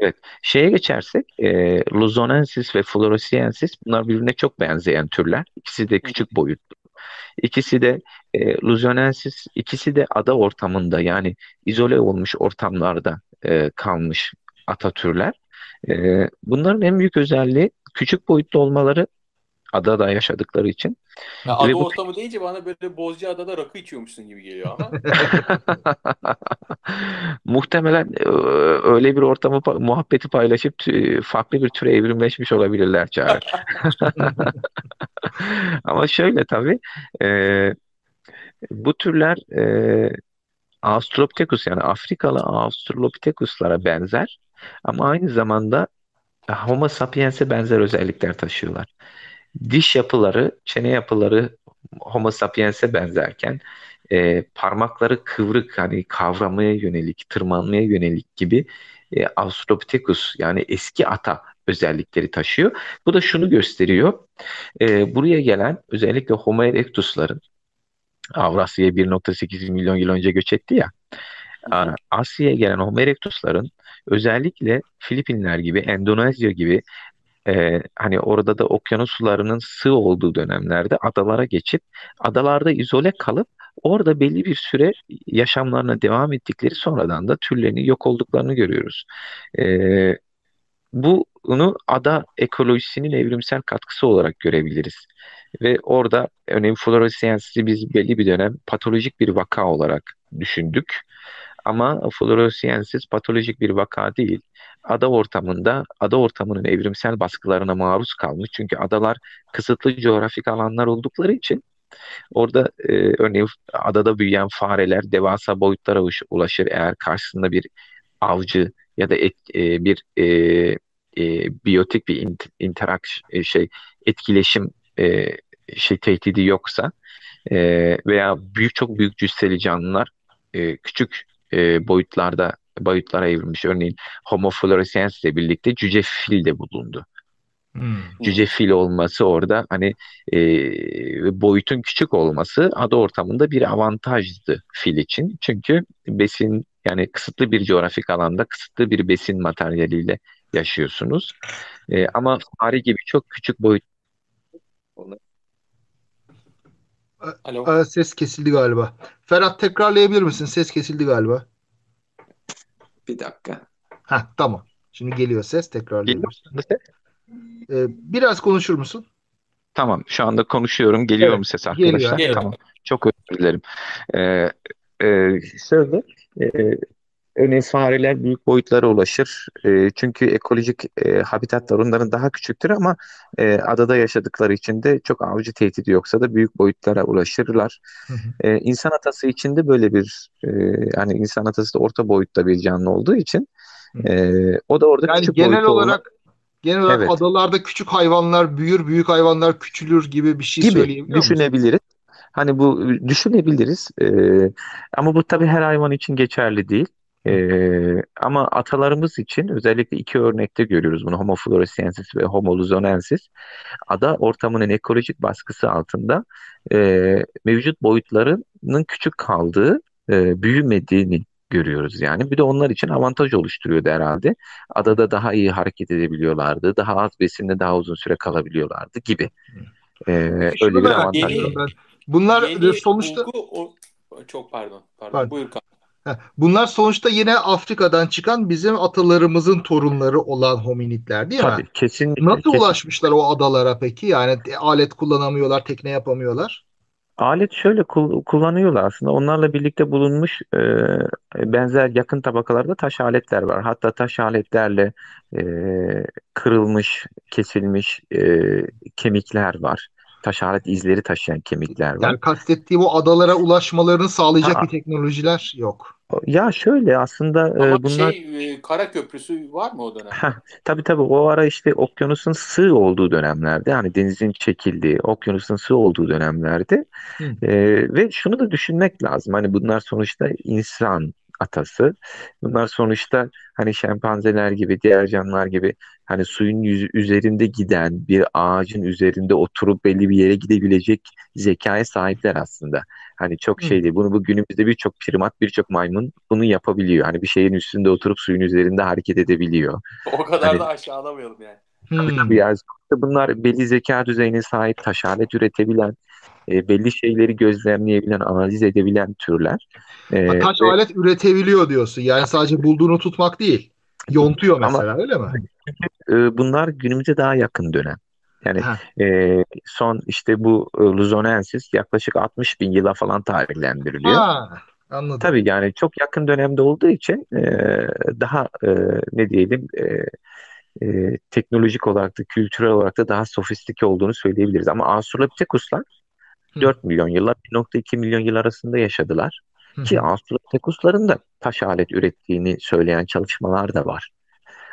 Evet. Şeye geçersek e, Luzonensis ve Floresiensis bunlar birbirine çok benzeyen türler. İkisi de küçük boyutlu. İkisi de e, Luzonensis, ikisi de ada ortamında yani izole olmuş ortamlarda e, kalmış ata türler. E, bunların en büyük özelliği küçük boyutlu olmaları adada yaşadıkları için. Ya ada bu... ortamı deyince bana böyle Bozca adada rakı içiyormuşsun gibi geliyor ama. Muhtemelen e, öyle bir ortamı muhabbeti paylaşıp farklı bir türe evrimleşmiş olabilirler Çağrı. ama şöyle tabii e, bu türler e, Australopithecus yani Afrikalı Australopithecus'lara benzer ama aynı zamanda Homo sapiens'e benzer özellikler taşıyorlar diş yapıları, çene yapıları Homo sapiens'e benzerken e, parmakları kıvrık hani kavramaya yönelik, tırmanmaya yönelik gibi e, Australopithecus yani eski ata özellikleri taşıyor. Bu da şunu gösteriyor. E, buraya gelen özellikle Homo erectus'ların Avrasya'ya 1.8 milyon yıl önce göç etti ya. Asya'ya gelen Homo erectus'ların özellikle Filipinler gibi, Endonezya gibi e, hani orada da okyanus sularının sığ olduğu dönemlerde adalara geçip adalarda izole kalıp orada belli bir süre yaşamlarına devam ettikleri sonradan da türlerinin yok olduklarını görüyoruz. E, bunu ada ekolojisinin evrimsel katkısı olarak görebiliriz. Ve orada örneğin floresensi biz belli bir dönem patolojik bir vaka olarak düşündük. Ama floresensiz patolojik bir vaka değil ada ortamında ada ortamının evrimsel baskılarına maruz kalmış. Çünkü adalar kısıtlı coğrafik alanlar oldukları için orada e, örneğin adada büyüyen fareler devasa boyutlara ulaşır eğer karşısında bir avcı ya da et, e, bir e, e, biyotik bir int, interaction e, şey etkileşim e, şey tehdidi yoksa e, veya büyük çok büyük cüsseli canlılar e, küçük e, boyutlarda boyutlara evrilmiş. Örneğin Homo floresiensis ile birlikte cüce fil de bulundu. Hmm. Cüce fil olması orada hani e, boyutun küçük olması ada ortamında bir avantajdı fil için. Çünkü besin yani kısıtlı bir coğrafik alanda kısıtlı bir besin materyaliyle yaşıyorsunuz. E, ama fare gibi çok küçük boyut Alo. Ses kesildi galiba. Ferhat tekrarlayabilir misin? Ses kesildi galiba. Bir dakika. Ha tamam. Şimdi geliyor ses tekrarlayabiliriz. Ee, biraz konuşur musun? Tamam. Şu anda konuşuyorum. Geliyor evet, mu ses arkadaşlar? Geliyor. Tamam. Çok özür dilerim. Ee, e, şöyle e, Örneğin fareler büyük boyutlara ulaşır. E, çünkü ekolojik e, habitatlar onların daha küçüktür ama e, adada yaşadıkları için de çok avcı tehdidi yoksa da büyük boyutlara ulaşırlar. Hı hı. E, insan atası için de böyle bir e, yani insan atası da orta boyutta bir canlı olduğu için e, o da orada yani küçük genel olarak olma... genel olarak evet. adalarda küçük hayvanlar büyür, büyük hayvanlar küçülür gibi bir şey gibi söyleyebiliyor düşünebiliriz. Hani bu düşünebiliriz. E, ama bu tabii her hayvan için geçerli değil. Ee, ama atalarımız için özellikle iki örnekte görüyoruz bunu Homo floresiensis ve Homo luzonensis. Ada ortamının ekolojik baskısı altında e, mevcut boyutlarının küçük kaldığı, e, büyümediğini görüyoruz yani. Bir de onlar için avantaj oluşturuyordu herhalde. Adada daha iyi hareket edebiliyorlardı, daha az besinle daha uzun süre kalabiliyorlardı gibi. Ee, öyle bir avantaj. Yeni, Bunlar yeni sonuçta... Bulgu, o... Çok pardon. Pardon. pardon. Buyur Bunlar sonuçta yine Afrika'dan çıkan bizim atalarımızın torunları olan hominidler değil Tabii, mi? kesinlikle. Nasıl kesin. ulaşmışlar o adalara peki? Yani alet kullanamıyorlar, tekne yapamıyorlar. Alet şöyle kul- kullanıyorlar aslında. Onlarla birlikte bulunmuş e, benzer yakın tabakalarda taş aletler var. Hatta taş aletlerle e, kırılmış, kesilmiş e, kemikler var. Taş alet izleri taşıyan kemikler var. Yani kastettiğim o adalara ulaşmalarını sağlayacak Ha, bir teknolojiler yok. ya şöyle aslında Ama e, bunlar şey e, kara köprüsü var mı o dönemde? Heh, tabii tabii o ara işte okyanusun sığ olduğu dönemlerde hani denizin çekildiği, okyanusun sığ olduğu dönemlerde Hı. e, ve şunu da düşünmek lazım. Hani bunlar sonuçta insan atası. Bunlar sonuçta hani şempanzeler gibi, diğer canlılar gibi hani suyun yüzü üzerinde giden bir ağacın üzerinde oturup belli bir yere gidebilecek zekaya sahipler aslında. Hani çok şey değil. Bunu bu günümüzde birçok primat, birçok maymun bunu yapabiliyor. Hani bir şeyin üstünde oturup suyun üzerinde hareket edebiliyor. O kadar Hani da aşağılamayalım yani. tabii Hmm. tabii yani sonuçta bunlar belli zeka düzeyine sahip, taş alet üretebilen, e, belli şeyleri gözlemleyebilen, analiz edebilen türler. E, taş ve alet üretebiliyor diyorsun. Yani sadece bulduğunu tutmak değil. Yontuyor ama mesela öyle mi? e, bunlar günümüze daha yakın dönem. Yani Ha. e, son işte bu e, Luzonensis yaklaşık 60 bin yıla falan tarihlendiriliyor. Ha, anladım. Tabii yani çok yakın dönemde olduğu için e, daha e, ne diyelim e, e, teknolojik olarak da kültürel olarak da daha sofistike olduğunu söyleyebiliriz. Ama Australopithecuslar Hı. 4 milyon yılla 1.2 milyon yıl arasında yaşadılar. Hı Ki. Australopithecusların da taş alet ürettiğini söyleyen çalışmalar da var.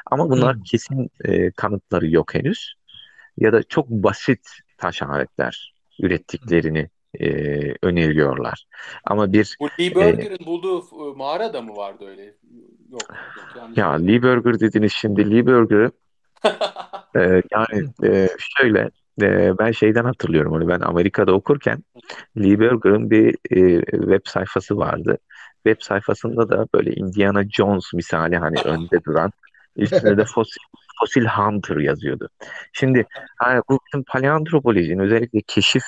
Ama bunlar Hı. kesin e, kanıtları yok henüz. Ya da çok basit taş aletler ürettiklerini e, öneriyorlar. Ama bir Bu Lee e, Berger'ın bulduğu e, mağarada mı vardı öyle? Yok, yok ya. Lee Berger dediniz şimdi Lee Berger'ı e, yani e, şöyle e, ben şeyden hatırlıyorum onu ben Amerika'da okurken Lee Berger'ın bir e, web sayfası vardı. Web sayfasında da böyle Indiana Jones misali hani önde duran üstünde de fosil, fosil hunter yazıyordu. Şimdi hani bu bizim paleoantropolojinin özellikle keşif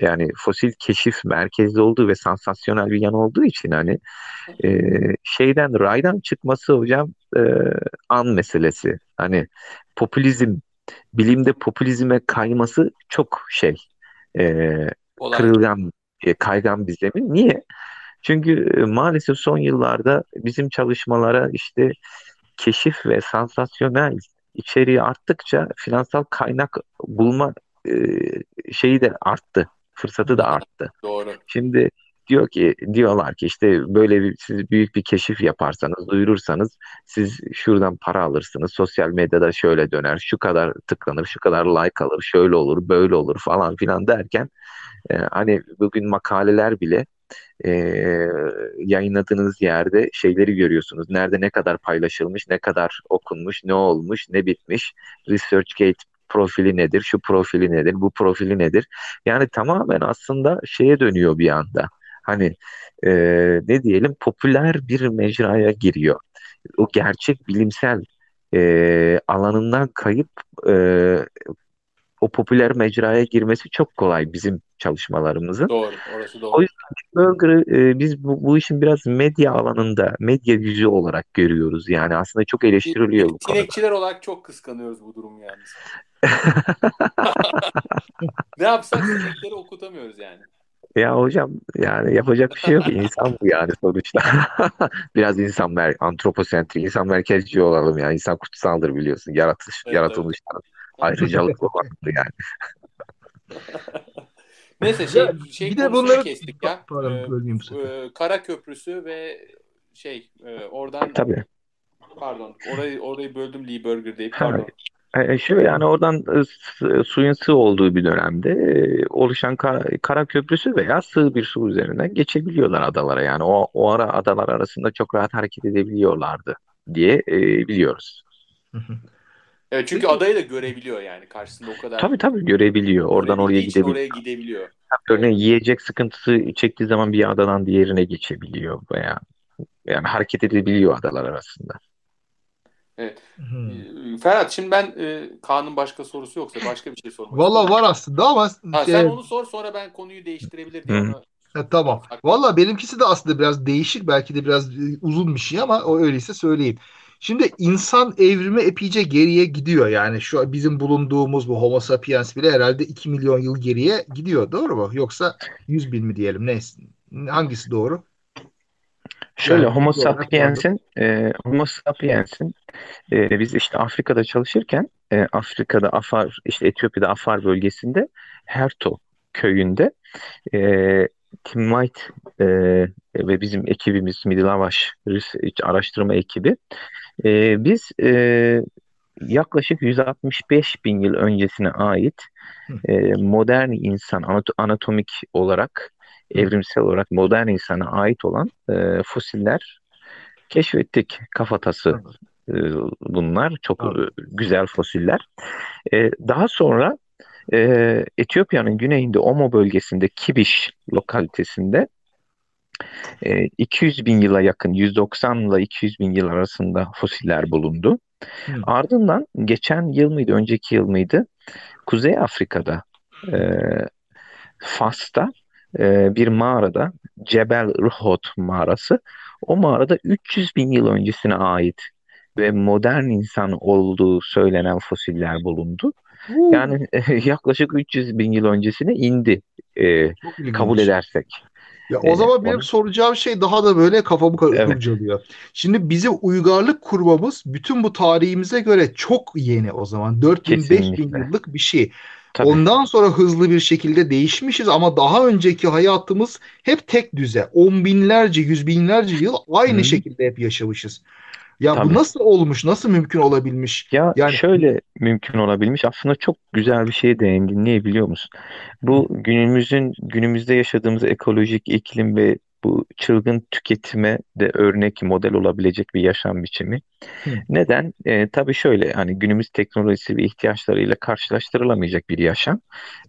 yani fosil keşif merkezli olduğu ve sansasyonel bir yan olduğu için hani e, şeyden raydan çıkması hocam e, an meselesi. Hani popülizm bilimde popülizme kayması çok şey e, Olay. kırılgan e, kaygan bir zemin. Niye? Çünkü e, maalesef son yıllarda bizim çalışmalara işte keşif ve sansasyonel içeriği arttıkça finansal kaynak bulma e, şeyi de arttı. Fırsatı da arttı. Doğru. Şimdi diyor ki diyorlar ki işte böyle bir siz büyük bir keşif yaparsanız, duyurursanız siz şuradan para alırsınız. Sosyal medyada şöyle döner, şu kadar tıklanır, şu kadar like alır, şöyle olur, böyle olur falan filan derken e, hani bugün makaleler bile e, yayınladığınız yerde şeyleri görüyorsunuz. Nerede ne kadar paylaşılmış, ne kadar okunmuş, ne olmuş, ne bitmiş. ResearchGate profili nedir, şu profili nedir, bu profili nedir? Yani tamamen aslında şeye dönüyor bir anda. Hani e, ne diyelim popüler bir mecraya giriyor. O gerçek bilimsel e, alanından kayıp e, o popüler mecraya girmesi çok kolay bizim çalışmalarımızın. Doğru. Orası O doğru. yüzden Burger'ı e, biz bu, bu işin biraz medya alanında, medya yüzü olarak görüyoruz. Yani aslında çok eleştiriliyor bu konuda. sinekçiler olarak çok kıskanıyoruz bu durumu yalnız. Ne yapsak sinekleri okutamıyoruz yani. Ya hocam yani yapacak bir şey yok. İnsan bu yani sonuçta. Biraz insan mer antroposentrik, insan merkezci olalım yani. İnsan kutsaldır biliyorsun. Yaratılış, Evet, evet. yaratılmışlar. Ayrıcalıklı varlığı yani. Neyse şey Ya, şey bir de konusunu bunları kestik ya. pardon Ee, bölmeyeyim bu sefer. e, Kara Köprüsü ve şey e, oradan Tabii. pardon orayı orayı böldüm Lee Burger deyip Ha, pardon. E, şöyle yani oradan e, suyun sığ olduğu bir dönemde e, oluşan kara, kara köprüsü veya sığ bir su üzerinden geçebiliyorlar adalara. Yani o, o ara adalar arasında çok rahat hareket edebiliyorlardı diye e, biliyoruz. Hı hı. Evet, çünkü Peki adayı da görebiliyor yani karşısında o kadar Tabii tabii görebiliyor. Oradan oraya gidebiliyor. oraya gidebiliyor. Örneğin yiyecek sıkıntısı çektiği zaman bir adadan diğerine geçebiliyor veya yani hareket edebiliyor adalar arasında. Evet. hı. Ee, Ferhat şimdi ben e, Kaan'ın başka sorusu yoksa başka bir şey sormak Valla var aslında ama Ha, sen onu sor sonra ben konuyu değiştirebilir diye ona ha, tamam. Valla benimkisi de aslında biraz değişik belki de biraz e, uzun bir şey ama o öyleyse söyleyeyim. Şimdi insan evrimi epeyce geriye gidiyor. Yani şu bizim bulunduğumuz bu Homo sapiens bile herhalde 2 milyon yıl geriye gidiyor. Doğru mu? Yoksa 100 bin mi diyelim? Neyse. Hangisi doğru? Şöyle Yani Homo sapiens'in e, Homo sapiens'in e, biz işte Afrika'da çalışırken e, Afrika'da Afar işte Etiyopya'da Afar bölgesinde Herto köyünde e, Tim White e, ve bizim ekibimiz Midilavaş araştırma ekibi e, biz e, yaklaşık 165 bin yıl öncesine ait e, modern insan anat- anatomik olarak. Evrimsel olarak modern insana ait olan e, fosiller keşfettik. Kafatası e, bunlar. Çok Abi. e, güzel fosiller. E, daha sonra e, Etiyopya'nın güneyinde Omo bölgesinde Kibiş lokalitesinde e, 200 bin yıla yakın 190 ile 200 bin yıl arasında fosiller bulundu. Hı. Ardından geçen yıl mıydı, önceki yıl mıydı? Kuzey Afrika'da e, Fas'ta e, bir mağarada Cebel Ruhot mağarası. O mağarada 300 bin yıl öncesine ait ve modern insan olduğu söylenen fosiller bulundu. Huu, Yani yaklaşık 300 bin yıl öncesine indi e, kabul edersek. Ya o e, zaman benim onu. soracağım şey daha da böyle kafamı kar- Evet, kurcalıyor. Şimdi bizim uygarlık kurmamız bütün bu tarihimize göre çok yeni o zaman. 4000 5000 kesinlikle. yıllık bir şey. Tabii, Ondan sonra hızlı bir şekilde değişmişiz ama daha önceki hayatımız hep tek düze. On binlerce, yüz binlerce yıl aynı Hı, şekilde hep yaşamışız. Ya bu tabii. nasıl olmuş, nasıl mümkün olabilmiş? Ya Yani şöyle mümkün olabilmiş. Aslında çok güzel bir şeye değindin. Niye biliyor musun? Bu günümüzün günümüzde yaşadığımız ekolojik iklim ve bu çılgın tüketime de örnek model olabilecek bir yaşam biçimi. Hı. Neden? E, tabii şöyle hani günümüz teknolojisi ve ihtiyaçlarıyla karşılaştırılamayacak bir yaşam.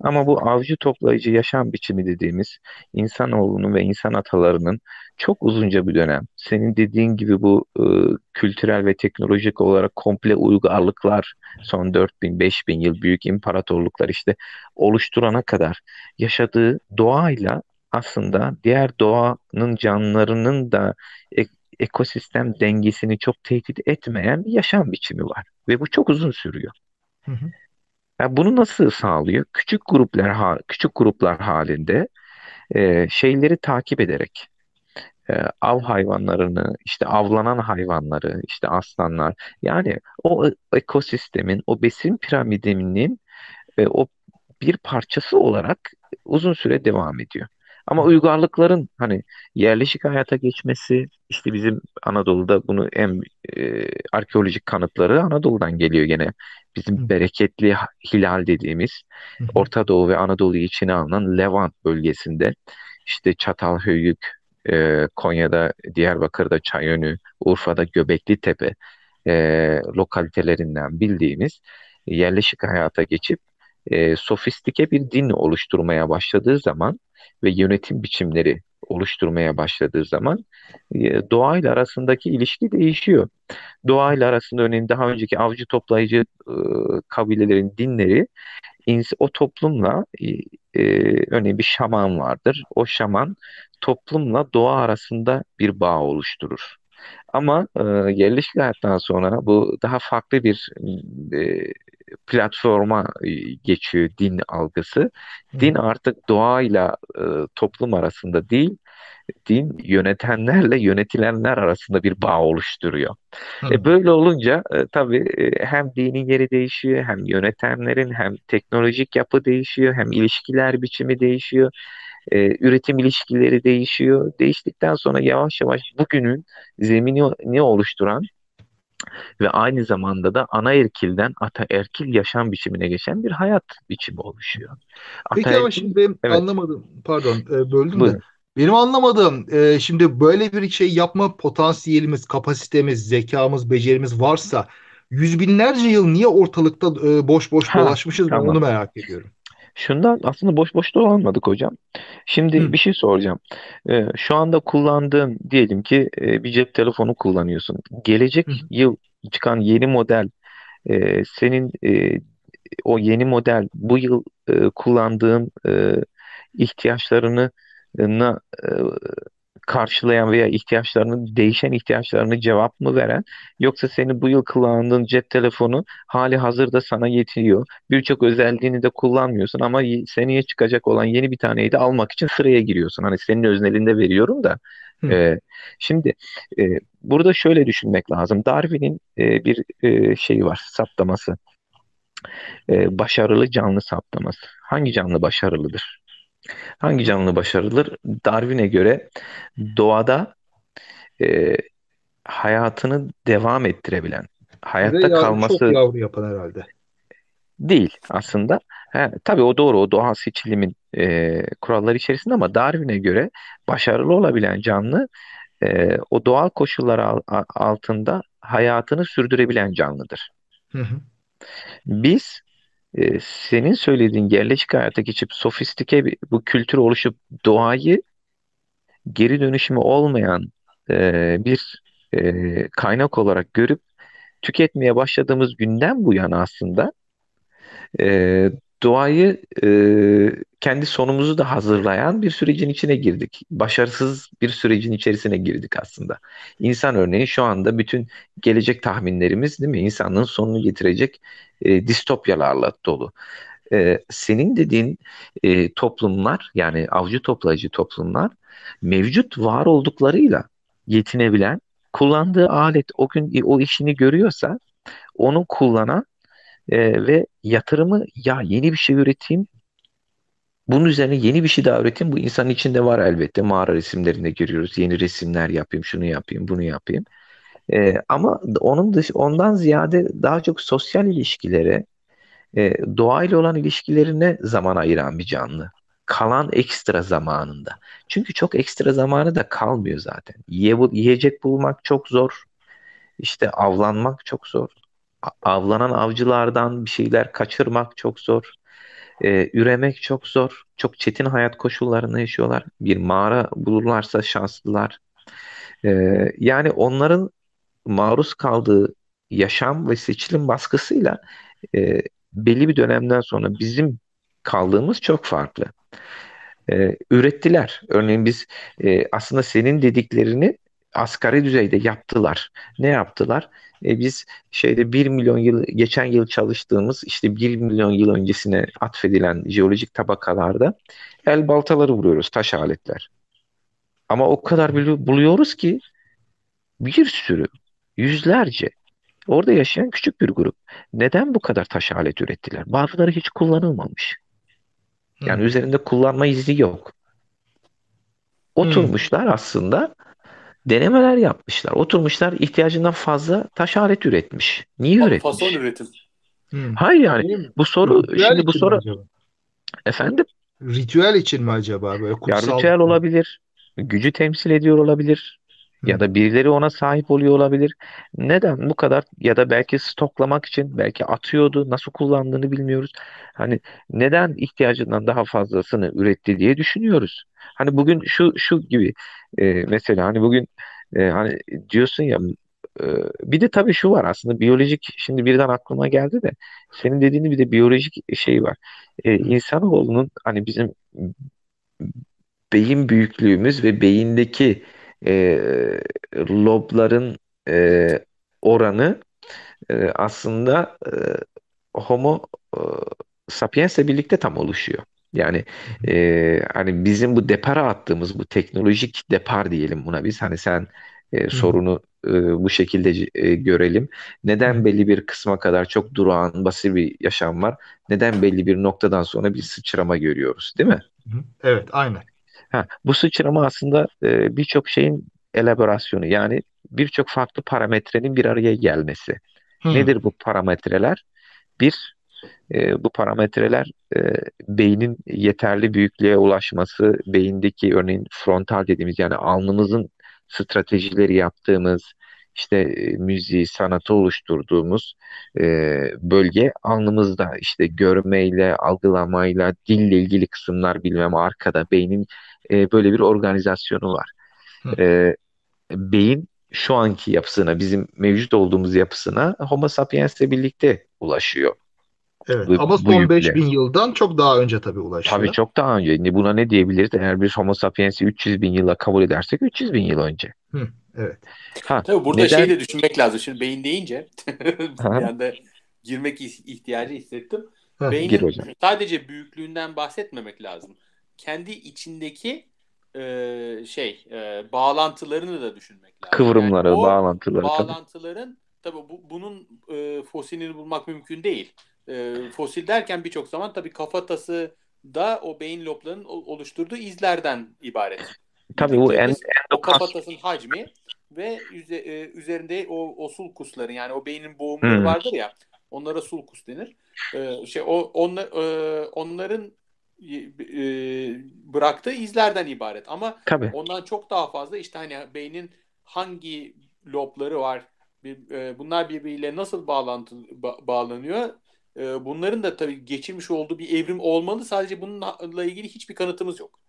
Ama bu avcı toplayıcı yaşam biçimi dediğimiz insanoğlunun ve insan atalarının çok uzunca bir dönem. Senin dediğin gibi bu e, kültürel ve teknolojik olarak komple uygarlıklar son 4000 5000 yıl büyük imparatorluklar işte oluşturana kadar yaşadığı doğayla aslında diğer doğanın canlılarının da ek- ekosistem dengesini çok tehdit etmeyen bir yaşam biçimi var. Ve bu çok uzun sürüyor. Hı hı. Yani bunu nasıl sağlıyor? Küçük gruplar ha- küçük gruplar halinde e, şeyleri takip ederek e, av hayvanlarını, işte avlanan hayvanları, işte aslanlar yani o e- ekosistemin, o besin piramidinin e, o bir parçası olarak uzun süre devam ediyor. Ama uygarlıkların hani yerleşik hayata geçmesi işte bizim Anadolu'da bunu en e, arkeolojik kanıtları Anadolu'dan geliyor gene. Hı Bizim bereketli ha- hilal dediğimiz hı. hı. Orta Doğu ve Anadolu'yu içine alınan Levant bölgesinde işte Çatalhöyük, e, Konya'da, Diyarbakır'da Çayönü, Urfa'da Göbekli Tepe e, lokalitelerinden bildiğimiz yerleşik hayata geçip e, sofistike bir din oluşturmaya başladığı zaman ve yönetim biçimleri oluşturmaya başladığı zaman e, doğayla arasındaki ilişki değişiyor. Doğayla arasında örneğin daha önceki avcı toplayıcı e, kabilelerin dinleri o toplumla e, örneğin bir şaman vardır. O şaman toplumla doğa arasında bir bağ oluşturur. Ama e, yerleşik hayattan sonra bu daha farklı bir e, platforma e, geçiyor din algısı. Din artık doğayla e, toplum arasında değil, din yönetenlerle yönetilenler arasında bir bağ oluşturuyor. Hı. E böyle olunca e, tabii e, hem dinin yeri değişiyor, hem yönetenlerin, hem teknolojik yapı değişiyor, hem ilişkiler biçimi değişiyor, e, üretim ilişkileri değişiyor. Değiştikten sonra yavaş yavaş bugünün zeminini oluşturan ve aynı zamanda da anaerkilden ataerkil yaşam biçimine geçen bir hayat biçimi oluşuyor. Peki ama Ataerkil, şimdi benim evet, anlamadım, pardon e, böldüm de. buyurun. Benim anlamadığım e, şimdi böyle bir şey yapma potansiyelimiz, kapasitemiz, zekamız, becerimiz varsa yüz binlerce yıl niye ortalıkta e, boş boş Ha, dolaşmışız ben onu tamam. merak ediyorum. Şundan aslında boş boş dolanmadık hocam. Şimdi Hı. bir şey soracağım. Ee, şu anda kullandığın diyelim ki e, bir cep telefonu kullanıyorsun. Gelecek Hı. yıl çıkan yeni model e, senin e, o yeni model bu yıl e, kullandığın e, ihtiyaçlarını e, e, karşılayan veya ihtiyaçlarını değişen ihtiyaçlarını cevap mı veren yoksa seni bu yıl kullandığın cep telefonu hali hazırda sana yetiyor. Birçok özelliğini de kullanmıyorsun ama seneye çıkacak olan yeni bir taneyi de almak için sıraya giriyorsun. Hani senin öznelinde veriyorum da. E, şimdi e, burada şöyle düşünmek lazım. Darwin'in e, bir e, şeyi var, saptaması. E, başarılı canlı saptaması. Hangi canlı başarılıdır? Hangi canlı başarılıdır? Darwin'e göre doğada e, hayatını devam ettirebilen, hayatta Ve kalması çok yavru yapan herhalde. değil aslında. He, tabii o doğru, o doğal seçilimin e, kuralları içerisinde ama Darwin'e göre başarılı olabilen canlı e, o doğal koşullar al, altında hayatını sürdürebilen canlıdır. Hı hı. Biz e, senin söylediğin yerleşik hayata geçip sofistike bir, bu kültür oluşup doğayı geri dönüşümü olmayan e, bir e, kaynak olarak görüp tüketmeye başladığımız günden bu yana aslında e, doğayı e, kendi sonumuzu da hazırlayan bir sürecin içine girdik. Başarısız bir sürecin içerisine girdik aslında. İnsan örneği şu anda bütün gelecek tahminlerimiz değil mi? İnsanlığın sonunu getirecek e, distopyalarla dolu. E, senin dediğin e, toplumlar yani avcı toplayıcı toplumlar mevcut var olduklarıyla yetinebilen, kullandığı alet o gün o işini görüyorsa onu kullanan e, ve yatırımı ya yeni bir şey üreteyim bunun üzerine yeni bir şey daha üreteyim. Bu insanın içinde var elbette. Mağara resimlerinde görüyoruz. Yeni resimler yapayım, şunu yapayım, bunu yapayım. E, ama onun dış, ondan ziyade daha çok sosyal ilişkilere, e, doğayla olan ilişkilerine zaman ayıran bir canlı. Kalan ekstra zamanında. Çünkü çok ekstra zamanı da kalmıyor zaten. Yiye, yiyecek bulmak çok zor. İşte avlanmak çok zor avlanan avcılardan bir şeyler kaçırmak çok zor. E, üremek çok zor. Çok çetin hayat koşullarında yaşıyorlar. Bir mağara bulurlarsa şanslılar. E, yani onların maruz kaldığı yaşam ve seçilim baskısıyla e, belli bir dönemden sonra bizim kaldığımız çok farklı. E, ürettiler. Örneğin biz e, aslında senin dediklerini asgari düzeyde yaptılar. Ne yaptılar? E, biz şeyde 1 milyon yıl geçen yıl çalıştığımız işte 1 milyon yıl öncesine atfedilen jeolojik tabakalarda el baltaları vuruyoruz, taş aletler. Ama o kadar buluyoruz ki bir sürü, yüzlerce orada yaşayan küçük bir grup. Neden bu kadar taş alet ürettiler? Bazıları hiç kullanılmamış. Yani hmm. üzerinde kullanma izni yok. Oturmuşlar hmm. aslında denemeler yapmışlar. Oturmuşlar ihtiyacından fazla taş alet üretmiş. Niye Fa- üretmiş? Fason üretim. Hmm. Hayır yani bu soru Ritüel şimdi bu soru acaba? efendim Ritüel için mi acaba böyle ya kutsal? ritüel olabilir. Gücü temsil ediyor olabilir. Ya Hı. da birileri ona sahip oluyor olabilir. Neden bu kadar ya da belki stoklamak için belki atıyordu. Nasıl kullandığını bilmiyoruz. Hani neden ihtiyacından daha fazlasını üretti diye düşünüyoruz. Hani bugün şu şu gibi e, mesela hani bugün e, hani diyorsun ya e, bir de tabii şu var aslında biyolojik şimdi birden aklıma geldi de senin dediğin bir de biyolojik şey var. E, insanoğlunun hani bizim beyin büyüklüğümüz ve beyindeki e, lobların e, oranı e, aslında e, Homo e, sapiens'le birlikte tam oluşuyor. Yani e, hani bizim bu depara attığımız bu teknolojik depar diyelim buna biz hani sen e, sorunu e, bu şekilde e, görelim. Neden belli bir kısma kadar çok durağan, basit bir yaşam var? Neden belli bir noktadan sonra bir sıçrama görüyoruz, değil mi? Evet, aynen. Ha, bu sıçrama aslında e, birçok şeyin elaborasyonu yani birçok farklı parametrenin bir araya gelmesi. Hı. Nedir bu parametreler? Bir, e, bu parametreler e, beynin yeterli büyüklüğe ulaşması, beyindeki örneğin frontal dediğimiz yani alnımızın stratejileri yaptığımız, işte e, müziği, sanatı oluşturduğumuz e, bölge alnımızda işte görmeyle, algılamayla, dille ilgili kısımlar bilmem arkada beynin e, böyle bir organizasyonu var. E, beyin şu anki yapısına, bizim mevcut olduğumuz yapısına Homo sapiens'le birlikte ulaşıyor. Evet Bu, ama son yükle. 5000 yıldan çok daha önce tabii ulaşıyor. Tabii çok daha önce. Ne- Buna ne diyebiliriz? Eğer bir Homo sapiens'i 300 bin yıla kabul edersek 300 bin yıl önce. Hı, evet. Ha, Tabii burada neden? şeyi de düşünmek lazım. Şimdi beyin deyince bir anda girmek ihtiyacı hissettim. Heh, Beynin gir hocam. sadece büyüklüğünden bahsetmemek lazım. Kendi içindeki e, şey e, bağlantılarını da düşünmek lazım. Kıvrımları, Yani bağlantıları tabii. bağlantıların tabii bu, bunun e, fosilini bulmak mümkün değil. E, fosil derken birçok zaman tabii kafatası da o beyin loblarının oluşturduğu izlerden ibaret. Tabii bu en, o kafatasın hacmi ve üze- e, üzerinde o, o sulkusların yani o beynin boğumları Hmm. vardır ya onlara sulkus denir. E, şey o onla, e, onların e, bıraktığı izlerden ibaret ama tabii. ondan çok daha fazla işte hani beynin hangi lobları var bir- e, bunlar birbiriyle nasıl bağlantı ba- bağlanıyor E, bunların da tabii geçirmiş olduğu bir evrim olmalı sadece bununla ilgili hiçbir kanıtımız yok.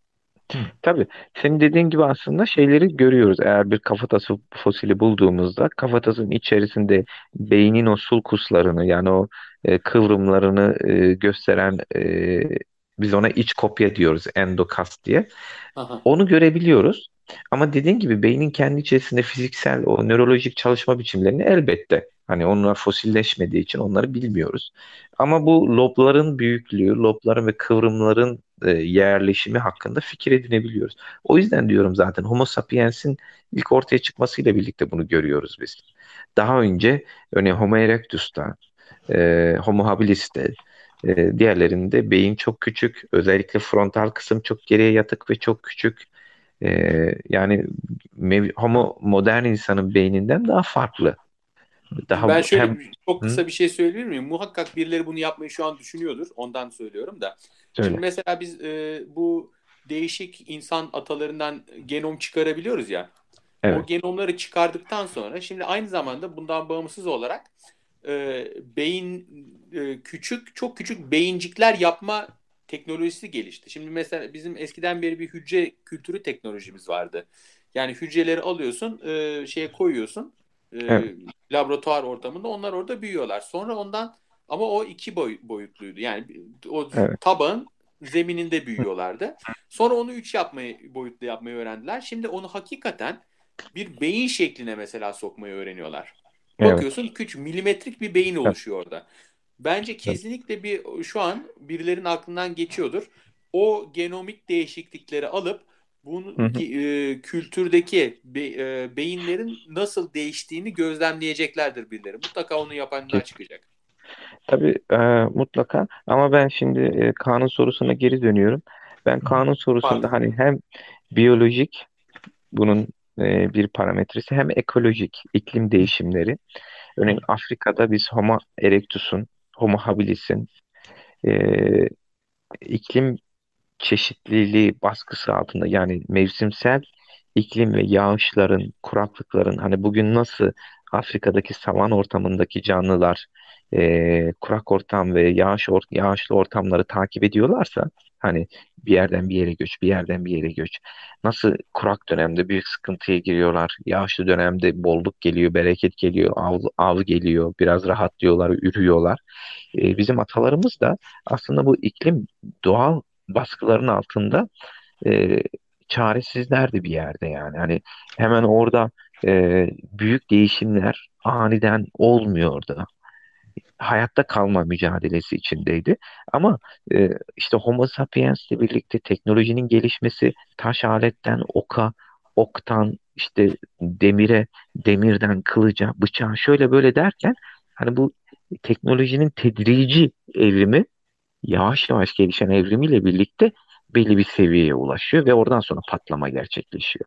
Tabii. Senin dediğin gibi aslında şeyleri görüyoruz. Eğer bir kafatası fosili bulduğumuzda kafatasının içerisinde beynin o sulkuslarını yani o e, kıvrımlarını e, gösteren e, biz ona iç kopya diyoruz endokast diye. Aha. Onu görebiliyoruz. Ama dediğin gibi beynin kendi içerisinde fiziksel o nörolojik çalışma biçimlerini elbette hani onlar fosilleşmediği için onları bilmiyoruz. Ama bu lobların büyüklüğü, lobların ve kıvrımların e, yerleşimi hakkında fikir edinebiliyoruz. O yüzden diyorum zaten Homo sapiens'in ilk ortaya çıkmasıyla birlikte bunu görüyoruz biz. Daha önce örneğin Homo erectus'ta, e, Homo habilis'te, e, diğerlerinde beyin çok küçük, özellikle frontal kısım çok geriye yatık ve çok küçük. E, yani Homo modern insanın beyninden daha farklı. Daha Ben şöyle hem çok kısa bir şey söyleyebilir miyim? Muhakkak birileri bunu yapmayı şu an düşünüyordur. Ondan söylüyorum da. Şimdi söyle. mesela biz e, bu değişik insan atalarından genom çıkarabiliyoruz ya. Evet. O genomları çıkardıktan sonra şimdi aynı zamanda bundan bağımsız olarak e, beyin e, küçük çok küçük beyincikler yapma teknolojisi gelişti. Şimdi mesela bizim eskiden beri bir hücre kültürü teknolojimiz vardı. Yani hücreleri alıyorsun, e, şeye koyuyorsun. E, Evet. laboratuvar ortamında onlar orada büyüyorlar. Sonra ondan ama o iki boy, boyutluydu. Yani o Evet. taban zemininde büyüyorlardı. Sonra onu üç yapmayı boyutlu yapmayı öğrendiler. Şimdi onu hakikaten bir beyin şekline mesela sokmayı öğreniyorlar. Evet. Bakıyorsun küçük milimetrik bir beyin oluşuyor orada. Bence kesinlikle bir şu an birilerinin aklından geçiyordur. O genomik değişiklikleri alıp bunu Hı hı. e, kültürdeki be- e, beyinlerin nasıl değiştiğini gözlemleyeceklerdir birileri. Mutlaka onu yapanlar çıkacak. Tabii e, mutlaka ama ben şimdi e, kanun sorusuna geri dönüyorum. Ben kanun sorusunda Pardon. hani hem biyolojik bunun e, bir parametresi hem ekolojik iklim değişimleri. Örneğin Afrika'da biz Homo erectus'un, Homo habilis'in e, iklim çeşitliliği baskısı altında yani mevsimsel iklim ve yağışların, kuraklıkların hani bugün nasıl Afrika'daki savan ortamındaki canlılar e, kurak ortam ve yağış or- yağışlı ortamları takip ediyorlarsa hani bir yerden bir yere göç, bir yerden bir yere göç. Nasıl kurak dönemde büyük sıkıntıya giriyorlar, yağışlı dönemde bolluk geliyor, bereket geliyor, av, av geliyor, biraz rahatlıyorlar, ürüyorlar. E, bizim atalarımız da aslında bu iklim doğal baskıların altında e, çaresizlerdi bir yerde yani. Hani hemen orada e, büyük değişimler aniden olmuyordu. Hayatta kalma mücadelesi içindeydi. Ama e, işte Homo sapiens ile birlikte teknolojinin gelişmesi taş aletten oka, oktan işte demire, demirden kılıca, bıçağa şöyle böyle derken hani bu teknolojinin tedrici evrimi yavaş yavaş gelişen evrimiyle birlikte belli bir seviyeye ulaşıyor ve oradan sonra patlama gerçekleşiyor.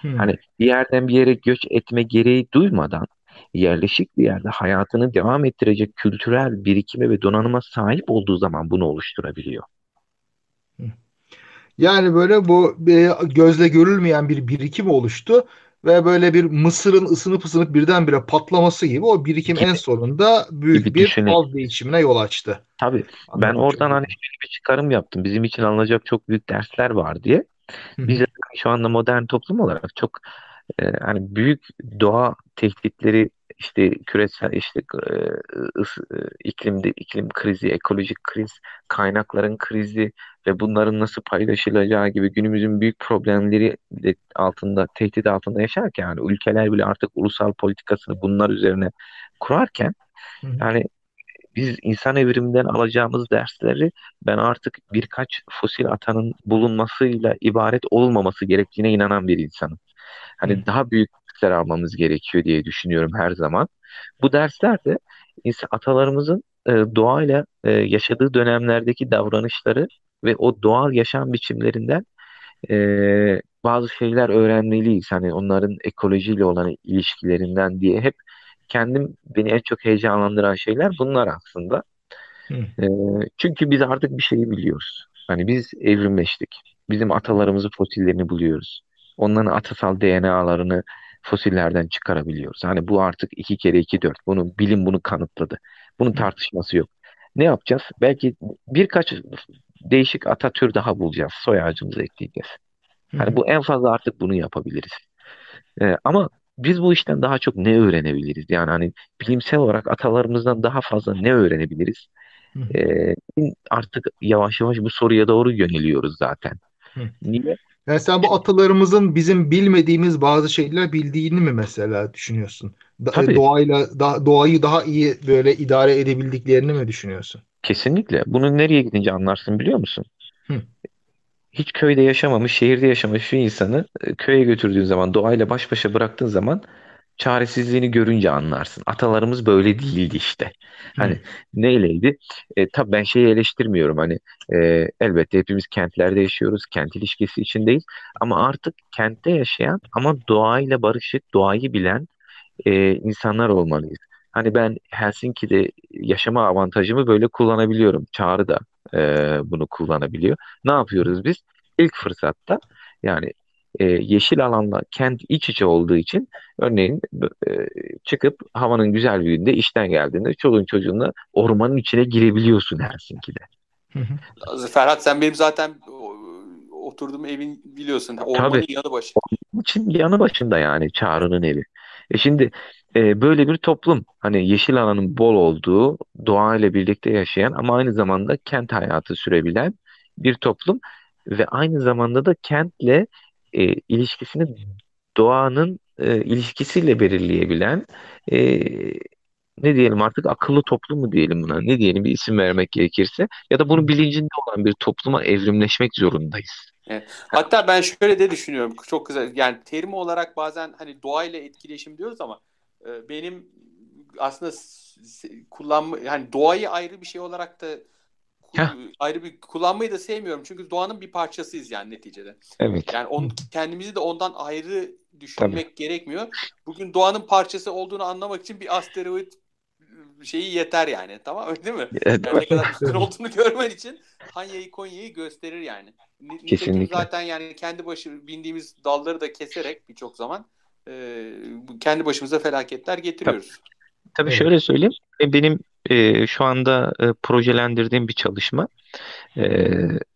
Hmm. Hani bir yerden bir yere göç etme gereği duymadan yerleşik bir yerde hayatını devam ettirecek kültürel birikime ve donanıma sahip olduğu zaman bunu oluşturabiliyor. Yani böyle bu gözle görülmeyen bir birikim oluştu ve böyle bir mısırın ısınıp ısınıp birdenbire patlaması gibi o birikim Gibi. en sonunda büyük Gibi bir düşünün. faz değişimine yol açtı. Tabii ben Anladım oradan çok hani şöyle bir çıkarım yaptım. Bizim için alınacak çok büyük dersler var diye. Biz de şu anda modern toplum olarak çok e, hani büyük doğa tehditleri işte küresel işte e, ıs, e, iklimde iklim krizi, ekolojik kriz, kaynakların krizi ve bunların nasıl paylaşılacağı gibi günümüzün büyük problemleri altında, tehdit altında yaşarken yani ülkeler bile artık ulusal politikasını bunlar üzerine kurarken hı. yani biz insan evriminden alacağımız dersleri ben artık birkaç fosil atanın bulunmasıyla ibaret olmaması gerektiğine inanan bir insanım. Hani Hı. daha büyük dersler almamız gerekiyor diye düşünüyorum her zaman. Bu dersler de atalarımızın e, doğayla e, yaşadığı dönemlerdeki davranışları ve o doğal yaşam biçimlerinden e, bazı şeyler öğrenmeliyiz. Hani onların ekolojiyle olan ilişkilerinden diye hep kendim beni en çok heyecanlandıran şeyler bunlar aslında. E, çünkü biz artık bir şeyi biliyoruz. Hani biz evrimleştik. Bizim atalarımızın fosillerini buluyoruz. Onların atasal DNA'larını fosillerden çıkarabiliyoruz. Hani bu artık iki kere iki dört. Bunu bilim bunu kanıtladı. Bunun tartışması yok. Ne yapacağız? Belki birkaç değişik ata tür daha bulacağız. Soy ağacımıza ekleyeceğiz. Hani bu en fazla artık bunu yapabiliriz. Ee, ama biz bu işten daha çok ne öğrenebiliriz? Yani hani bilimsel olarak atalarımızdan daha fazla ne öğrenebiliriz? Ee, artık yavaş yavaş bu soruya doğru yöneliyoruz zaten. Niye? Yani sen bu atalarımızın bizim bilmediğimiz bazı şeyler bildiğini mi mesela düşünüyorsun? Da- Tabii doğayla da- doğayı daha iyi böyle idare edebildiklerini mi düşünüyorsun? kesinlikle. Bunu nereye gidince anlarsın biliyor musun? Hı. Hiç köyde yaşamamış, şehirde yaşamış bir insanı e, köye götürdüğün zaman, doğayla baş başa bıraktığın zaman çaresizliğini görünce anlarsın. Atalarımız böyle değildi işte. Hani neyleydi? E, tabii ben şeyi eleştirmiyorum. Hani e, elbette hepimiz kentlerde yaşıyoruz. Kent ilişkisi içindeyiz. Ama artık kentte yaşayan ama doğayla barışık, doğayı bilen e, insanlar olmalıyız. Hani ben Helsinki'de yaşama avantajımı böyle kullanabiliyorum. Çağrı da e, bunu kullanabiliyor. Ne yapıyoruz biz? İlk fırsatta yani e, yeşil alanla kent iç içe olduğu için örneğin e, çıkıp havanın güzel bir günde işten geldiğinde çoluğun çocuğunla ormanın içine girebiliyorsun Helsinki'de. Hı hı. Ferhat sen benim zaten oturduğum evin biliyorsun. Ormanın Tabii. yanı başı. için yanı başında yani Çağrı'nın evi. E şimdi e, böyle bir toplum hani yeşil alanın bol olduğu, doğayla birlikte yaşayan ama aynı zamanda kent hayatı sürebilen bir toplum ve aynı zamanda da kentle e, ilişkisini doğanın e, ilişkisiyle belirleyebilen e, ne diyelim artık akıllı toplum mu diyelim buna ne diyelim bir isim vermek gerekirse ya da bunun bilincinde olan bir topluma evrimleşmek zorundayız. Hatta ben şöyle de düşünüyorum. Çok güzel. Yani terim olarak bazen hani doğayla etkileşim diyoruz ama e, benim aslında kullanma yani doğayı ayrı bir şey olarak da Heh. ayrı bir kullanmayı da sevmiyorum. Çünkü doğanın bir parçasıyız yani neticede. Evet. Yani on, kendimizi de ondan ayrı düşünmek gerekmiyor. Bugün doğanın parçası olduğunu anlamak için bir asteroid şeyi yeter yani. Tamam öyle değil mi? Evet, Yani ne kadar üstün olduğunu görmen için Hanya'yı Konya'yı gösterir yani. Nitekim Kesinlikle. zaten yani kendi başı bindiğimiz dalları da keserek birçok zaman e, kendi başımıza felaketler getiriyoruz. Tabii Evet. şöyle söyleyeyim. Benim e, şu anda e, projelendirdiğim bir çalışma e,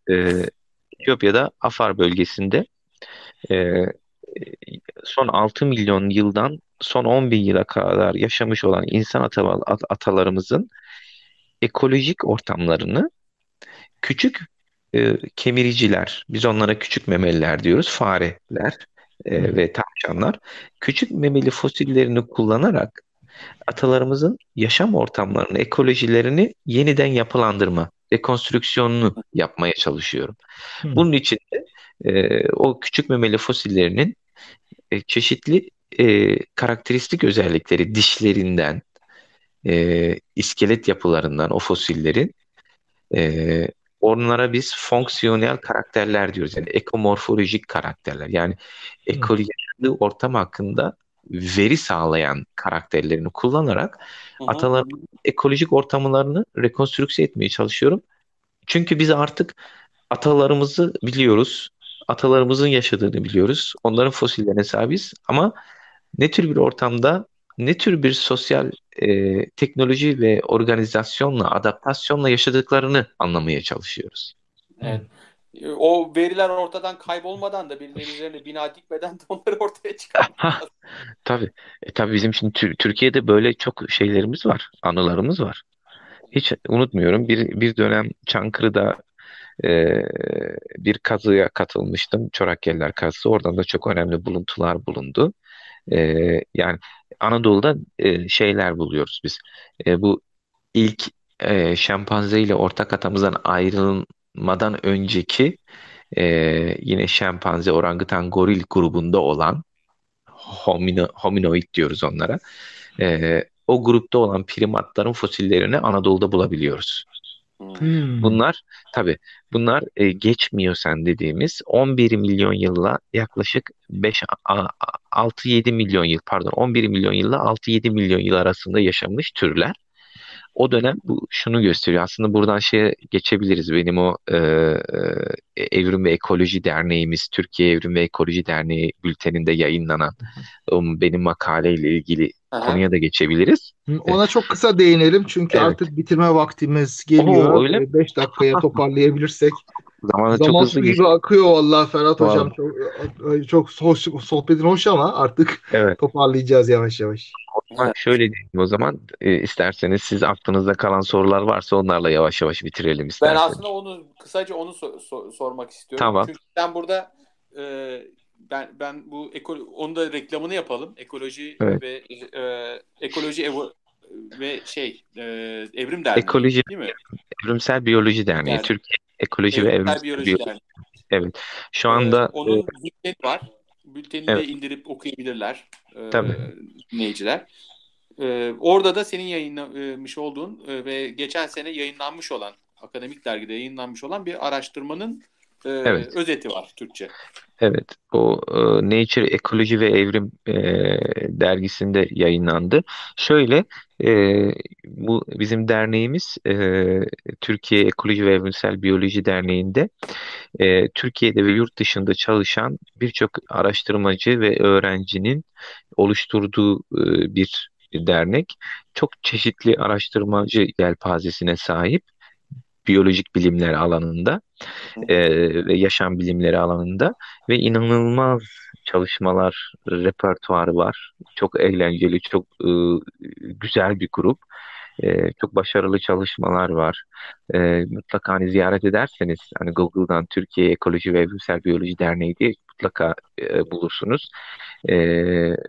e, Etiyopya'da Afar bölgesinde. E, son 6 milyon yıldan son 10 bin yıla kadar yaşamış olan insan ata- at- atalarımızın ekolojik ortamlarını küçük e, kemiriciler, biz onlara küçük memeliler diyoruz, fareler e, ve tavşanlar küçük memeli fosillerini kullanarak atalarımızın yaşam ortamlarını, ekolojilerini yeniden yapılandırma, rekonstrüksiyonunu yapmaya çalışıyorum. Hı. Bunun için de e, o küçük memeli fosillerinin e, çeşitli e, karakteristik özellikleri dişlerinden, e, iskelet yapılarından o fosillerin e, onlara biz fonksiyonel karakterler diyoruz. Yani ekomorfolojik karakterler. Yani ekolo yaşadığı ortam hakkında veri sağlayan karakterlerini kullanarak Hı hı. ataların ekolojik ortamlarını rekonstrükse etmeye çalışıyorum. Çünkü biz artık atalarımızı biliyoruz. Atalarımızın yaşadığını biliyoruz. Onların fosillerine sahibiz. Ama ne tür bir ortamda, ne tür bir sosyal e, teknoloji ve organizasyonla, adaptasyonla yaşadıklarını anlamaya çalışıyoruz. Evet. O veriler ortadan kaybolmadan da birileri üzerine bina dikmeden de onları ortaya çıkarmak Tabii. E, tabii bizim şimdi Tür- Türkiye'de böyle çok şeylerimiz var, anılarımız var. Hiç unutmuyorum. Bir, bir dönem Çankırı'da e, bir kazıya katılmıştım. Çorakyeller kazısı. Oradan da çok önemli buluntular bulundu. E, yani Anadolu'da e, şeyler buluyoruz biz. E, bu ilk e, şempanze ile ortak atamızdan ayrılmadan önceki e, yine şempanze, orangutan, goril grubunda olan homino, hominoid diyoruz onlara. E, o grupta olan primatların fosillerini Anadolu'da bulabiliyoruz. Hmm. Bunlar tabii bunlar e, geçmiyorsan dediğimiz 11 milyon yılla yaklaşık 5 6-7 milyon yıl pardon 11 milyon yılla 6-7 milyon yıl arasında yaşamış türler. O dönem bu şunu gösteriyor. Aslında buradan şeye geçebiliriz. Benim o e, e, Evrim ve Ekoloji Derneğimiz, Türkiye Evrim ve Ekoloji Derneği bülteninde yayınlanan o benim makaleyle ilgili Aha. konuya da geçebiliriz. Hı, Ona çok kısa değinelim çünkü Evet. artık bitirme vaktimiz geliyor. Oo, öyle mi? 5 dakikaya toparlayabilirsek. Zamanı çok Zaman hızlı gibi akıyor vallahi Ferhat Hocam. Vallahi. Çok, çok hoş, sohbetin hoş ama artık Evet. toparlayacağız yavaş yavaş. Ama şöyle diyeyim o zaman e, isterseniz siz aklınızda kalan sorular varsa onlarla yavaş yavaş bitirelim Ben isterseniz. aslında onu kısaca onu so- so- sormak istiyorum. Tamam. Çünkü sen burada e, ben ben bu eko, onu da reklamını yapalım. Ekoloji Evet. ve e, ekoloji evo, ve şey e, Evrim Derneği Ekoloji değil mi? Evrimsel Biyoloji Derneği, Yani, Türkiye Ekoloji ve Evrimsel Evrimsel Biyoloji Biyoloji. Derneği. Evet. Şu E, anda e, onun bülteni var. Bültenini Evet. de indirip okuyabilirler e, Tabii. dinleyiciler. E, orada da senin yayınlamış olduğun e, ve geçen sene yayınlanmış olan akademik dergide yayınlanmış olan bir araştırmanın e, Evet. özeti var Türkçe. Evet, o e, Nature Ekoloji ve Evrim e, dergisinde yayınlandı. Şöyle, e, bu bizim derneğimiz e, Türkiye Ekoloji ve Evrimsel Biyoloji Derneği'nde e, Türkiye'de ve yurt dışında çalışan birçok araştırmacı ve öğrencinin oluşturduğu e, bir dernek. Çok çeşitli araştırmacı yelpazesine sahip biyolojik bilimler alanında e, ve yaşam bilimleri alanında ve inanılmaz çalışmalar repertuarı var. Çok eğlenceli, çok e, güzel bir grup. E, çok başarılı çalışmalar var. E, mutlaka hani ziyaret ederseniz hani Google'dan Türkiye Ekoloji ve Evrimsel Biyoloji Derneği diye mutlaka e, bulursunuz. E,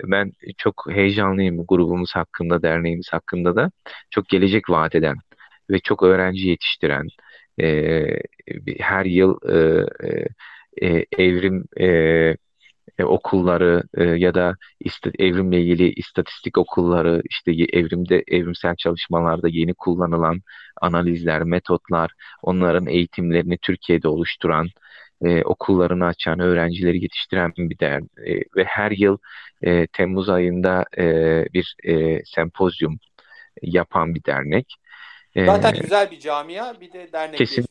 ben çok heyecanlıyım grubumuz hakkında, derneğimiz hakkında da. Çok gelecek vaat eden ve çok öğrenci yetiştiren, e, her yıl e, e, e, evrim e, e, okulları e, ya da ista- evrimle ilgili istatistik okulları işte evrimde evrimsel çalışmalarda yeni kullanılan analizler, metotlar, onların eğitimlerini Türkiye'de oluşturan e, okullarını açan, öğrencileri yetiştiren bir der e, ve her yıl e, Temmuz ayında e, bir e, sempozyum yapan bir dernek. Zaten güzel bir camia bir de dernek Kesin.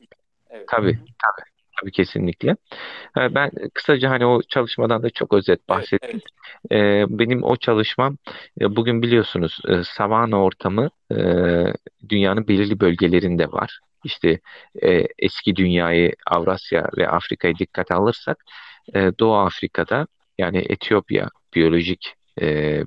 Evet. Tabii, tabii, tabii kesinlikle. Ha, Ben kısaca hani o çalışmadan da çok özet Evet, bahsettim. evet. Ee, benim o çalışmam e, bugün biliyorsunuz e, savana ortamı e, dünyanın belirli bölgelerinde var. İşte eski dünyayı Avrasya ve Afrika'yı dikkate alırsak Doğu Afrika'da yani Etiyopya biyolojik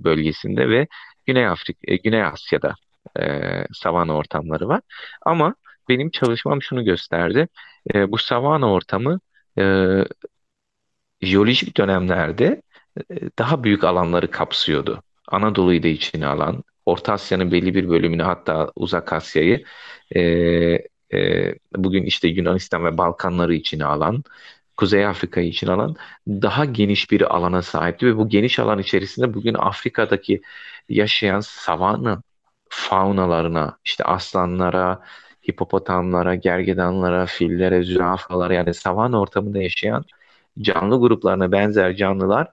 bölgesinde ve Güney Afrika, Güney Asya'da e, savana ortamları var. Ama benim çalışmam şunu gösterdi. E, bu savana ortamı e, jeolojik dönemlerde e, daha büyük alanları kapsıyordu. Anadolu'yu da içine alan, Orta Asya'nın belli bir bölümünü hatta Uzak Asya'yı e, e, bugün işte Yunanistan ve Balkanları içine alan, Kuzey Afrika'yı içine alan daha geniş bir alana sahipti ve bu geniş alan içerisinde bugün Afrika'daki yaşayan savanna faunalarına, işte aslanlara, hipopotamlara, gergedanlara, fillere, zürafalara yani savanna ortamında yaşayan canlı gruplarına benzer canlılar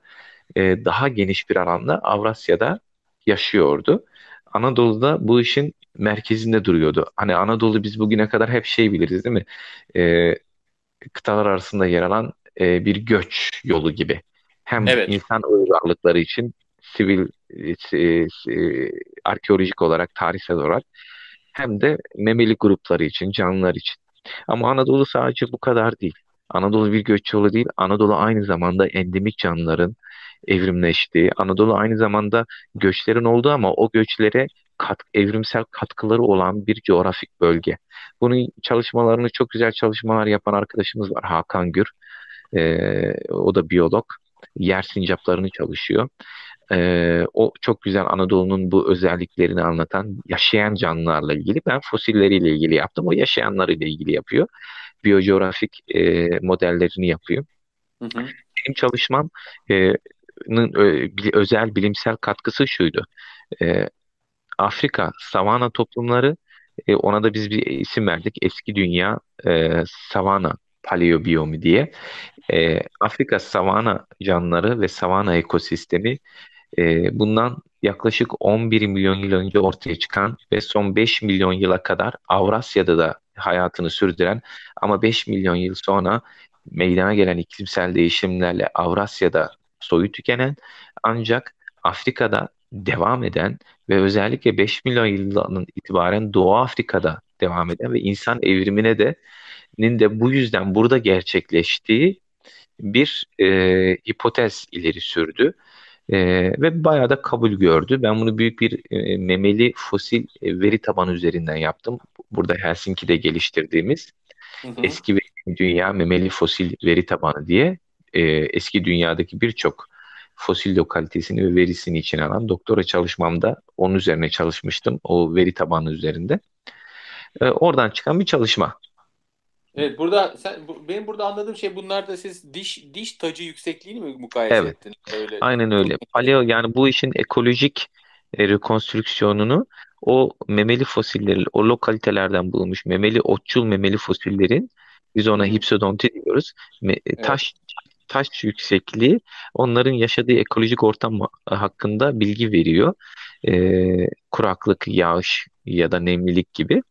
e, daha geniş bir alanda Avrasya'da yaşıyordu. Anadolu'da bu işin merkezinde duruyordu. Hani Anadolu biz bugüne kadar hep şey biliriz değil mi? E, kıtalar arasında yer alan e, bir göç yolu gibi. Hem Evet. insan uygarlıkları için sivil, e, e, arkeolojik olarak, tarihsel olarak hem de memeli grupları için, canlılar için. Ama Anadolu sadece bu kadar değil. Anadolu bir göç yolu değil. Anadolu aynı zamanda endemik canlıların evrimleştiği, Anadolu aynı zamanda göçlerin olduğu ama o göçlere kat, evrimsel katkıları olan bir coğrafik bölge. Bunun çalışmalarını çok güzel çalışmalar yapan arkadaşımız var Hakan Gür. Ee, o da biyolog. Yer sincaplarını çalışıyor. Ee, o çok güzel Anadolu'nun bu özelliklerini anlatan yaşayan canlılarla ilgili. Ben fosilleriyle ilgili yaptım. O yaşayanlarıyla ilgili yapıyor. Biyocoğrafik e, modellerini yapıyor. Hı hı. Benim çalışmam e, özel bilimsel katkısı şuydu. E, Afrika savana toplumları e, ona da biz bir isim verdik. Eski dünya e, savana paleobiyomu diye. E, Afrika savana canlıları ve savana ekosistemi e, bundan yaklaşık 11 milyon yıl önce ortaya çıkan ve son 5 milyon yıla kadar Avrasya'da da hayatını sürdüren ama 5 milyon yıl sonra meydana gelen iklimsel değişimlerle Avrasya'da soyu tükenen ancak Afrika'da devam eden ve özellikle 5 milyon yıldan itibaren Doğu Afrika'da devam eden ve insan evrimine de nin de bu yüzden burada gerçekleştiği bir e, hipotez ileri sürdü. E, ve bayağı da kabul gördü. Ben bunu büyük bir e, memeli fosil e, veri tabanı üzerinden yaptım. Burada Helsinki'de geliştirdiğimiz hı hı. eski ve dünya memeli fosil veri tabanı diye e, eski dünyadaki birçok fosil lokalitesini ve verisini içine alan doktora çalışmamda onun üzerine çalışmıştım. O veri tabanı üzerinde. E, oradan çıkan bir çalışma. Evet burada sen bu, benim burada anladığım şey bunlar da siz diş diş tacı yüksekliğini mi mukayese evet. ettiniz? Öyle. Aynen öyle. Paleo yani bu işin ekolojik e, rekonstrüksiyonunu o memeli fosilleri, o lokalitelerden bulunmuş memeli otçul memeli fosillerin biz ona hipsodonti diyoruz. Me, evet. Taş taş yüksekliği onların yaşadığı ekolojik ortam hakkında bilgi veriyor. E, kuraklık, yağış ya da nemlilik gibi.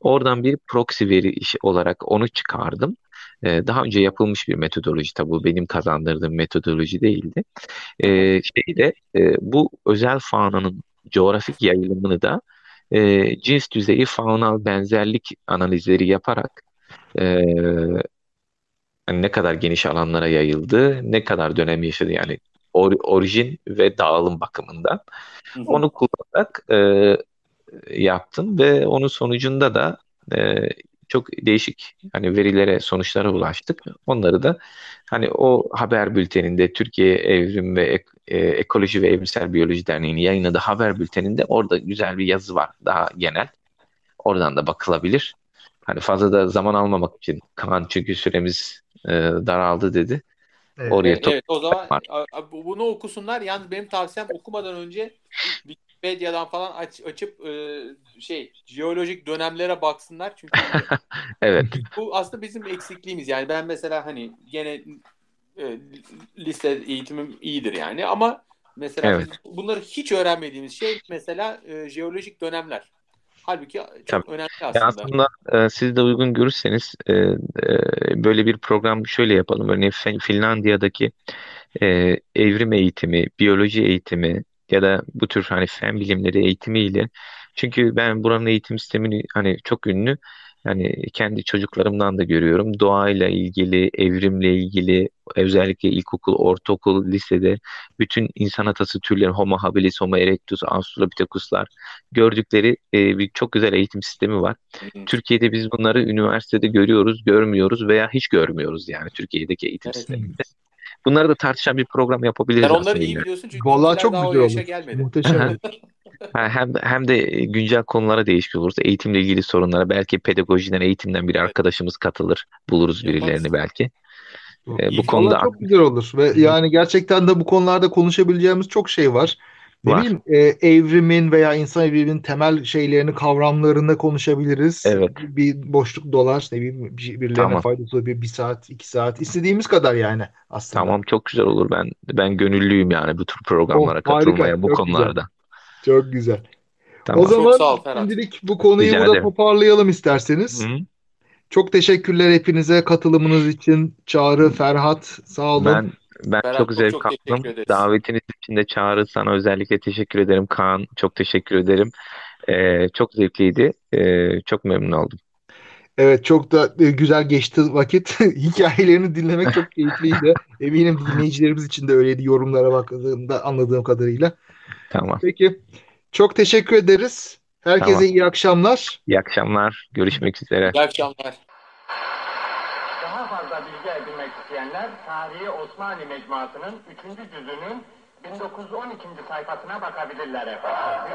Oradan bir proxy veri işi olarak onu çıkardım. E, daha önce yapılmış bir metodoloji tabi bu benim kazandırdığım metodoloji değildi. E, şeyde e, bu özel faunanın coğrafik yayılımını da e, cins düzeyi faunal benzerlik analizleri yaparak e, hani ne kadar geniş alanlara yayıldı, ne kadar dönem yaşadı yani or, orijin ve dağılım bakımından. Hı hı. Onu kullanarak e, yaptım ve onun sonucunda da e, çok değişik hani verilere, sonuçlara ulaştık. Onları da hani o haber bülteninde Türkiye Evrim ve Ek, e, Ekoloji ve Evrimsel Biyoloji Derneği'nin yayınladığı haber bülteninde orada güzel bir yazı var daha genel. Oradan da bakılabilir. Hani fazla da zaman almamak için Kaan çünkü süremiz e, daraldı dedi. Evet, Oraya evet, evet o zaman var. bunu okusunlar. Yalnız benim tavsiyem okumadan önce Wikipedia'dan falan aç, açıp e, şey jeolojik dönemlere baksınlar çünkü evet. Bu aslında bizim eksikliğimiz. Yani ben mesela hani gene e, lise eğitimim iyidir yani ama mesela evet. bunları hiç öğrenmediğimiz şey mesela e, jeolojik dönemler. Halbuki çok Tabii. önemli aslında. Yani aslında e, siz de uygun görürseniz e, e, böyle bir program şöyle yapalım. Örneğin Finlandiya'daki e, evrim eğitimi, biyoloji eğitimi ya da bu tür hani fen bilimleri eğitimiyle çünkü ben buranın eğitim sistemini hani çok ünlü yani kendi çocuklarımdan da görüyorum. Doğayla ilgili, evrimle ilgili, özellikle ilkokul, ortaokul, lisede bütün insan atası türleri Homo habilis, Homo erectus, Australopithecus'lar gördükleri e, bir çok güzel eğitim sistemi var. Hı. Türkiye'de biz bunları üniversitede görüyoruz, görmüyoruz veya hiç görmüyoruz yani Türkiye'deki eğitim evet. sisteminde. Bunları da tartışan bir program yapabiliriz Sen onları iyi biliyorsun çünkü Vallahi çok güzel olur. Muhteşem. hem hem de güncel konulara değişik oluruz. Eğitimle ilgili sorunlara belki pedagojiden, eğitimden bir arkadaşımız katılır. Buluruz birilerini belki. Ee, bu konuda çok güzel olur ve yani gerçekten de bu konularda konuşabileceğimiz çok şey var. Ne var. bileyim e, evrimin veya insan evriminin temel şeylerini, kavramlarını konuşabiliriz. Evet. Bir boşluk dolar, ne bileyim birilerine tamam. faydası olur. Bir, bir saat, iki saat. istediğimiz kadar yani aslında. Tamam çok güzel olur. Ben ben gönüllüyüm yani bu tür programlara oh, katılmaya harika, bu konularda. Güzel. Çok güzel. Tamam. O zaman ol, şimdilik bu konuyu Rica burada ederim. toparlayalım isterseniz. Hı-hı. Çok teşekkürler hepinize katılımınız için. Çağrı, Ferhat sağ olun. Ben ben Ferhat, çok zevk aldım. Davetiniz için de Çağrı sana özellikle teşekkür ederim. Kaan çok teşekkür ederim. Ee, çok zevkliydi. Ee, çok memnun oldum. Evet çok da e, güzel geçti vakit. Hikayelerini dinlemek çok keyifliydi. Eminim dinleyicilerimiz için de öyleydi yorumlara bakıldığımda anladığım kadarıyla. Tamam. Peki çok teşekkür ederiz. Herkese Tamam. iyi akşamlar. İyi akşamlar. Görüşmek üzere. İyi akşamlar. Osmani Mecmuası'nın 3. cüzünün 1912. sayfasına bakabilirler efendim.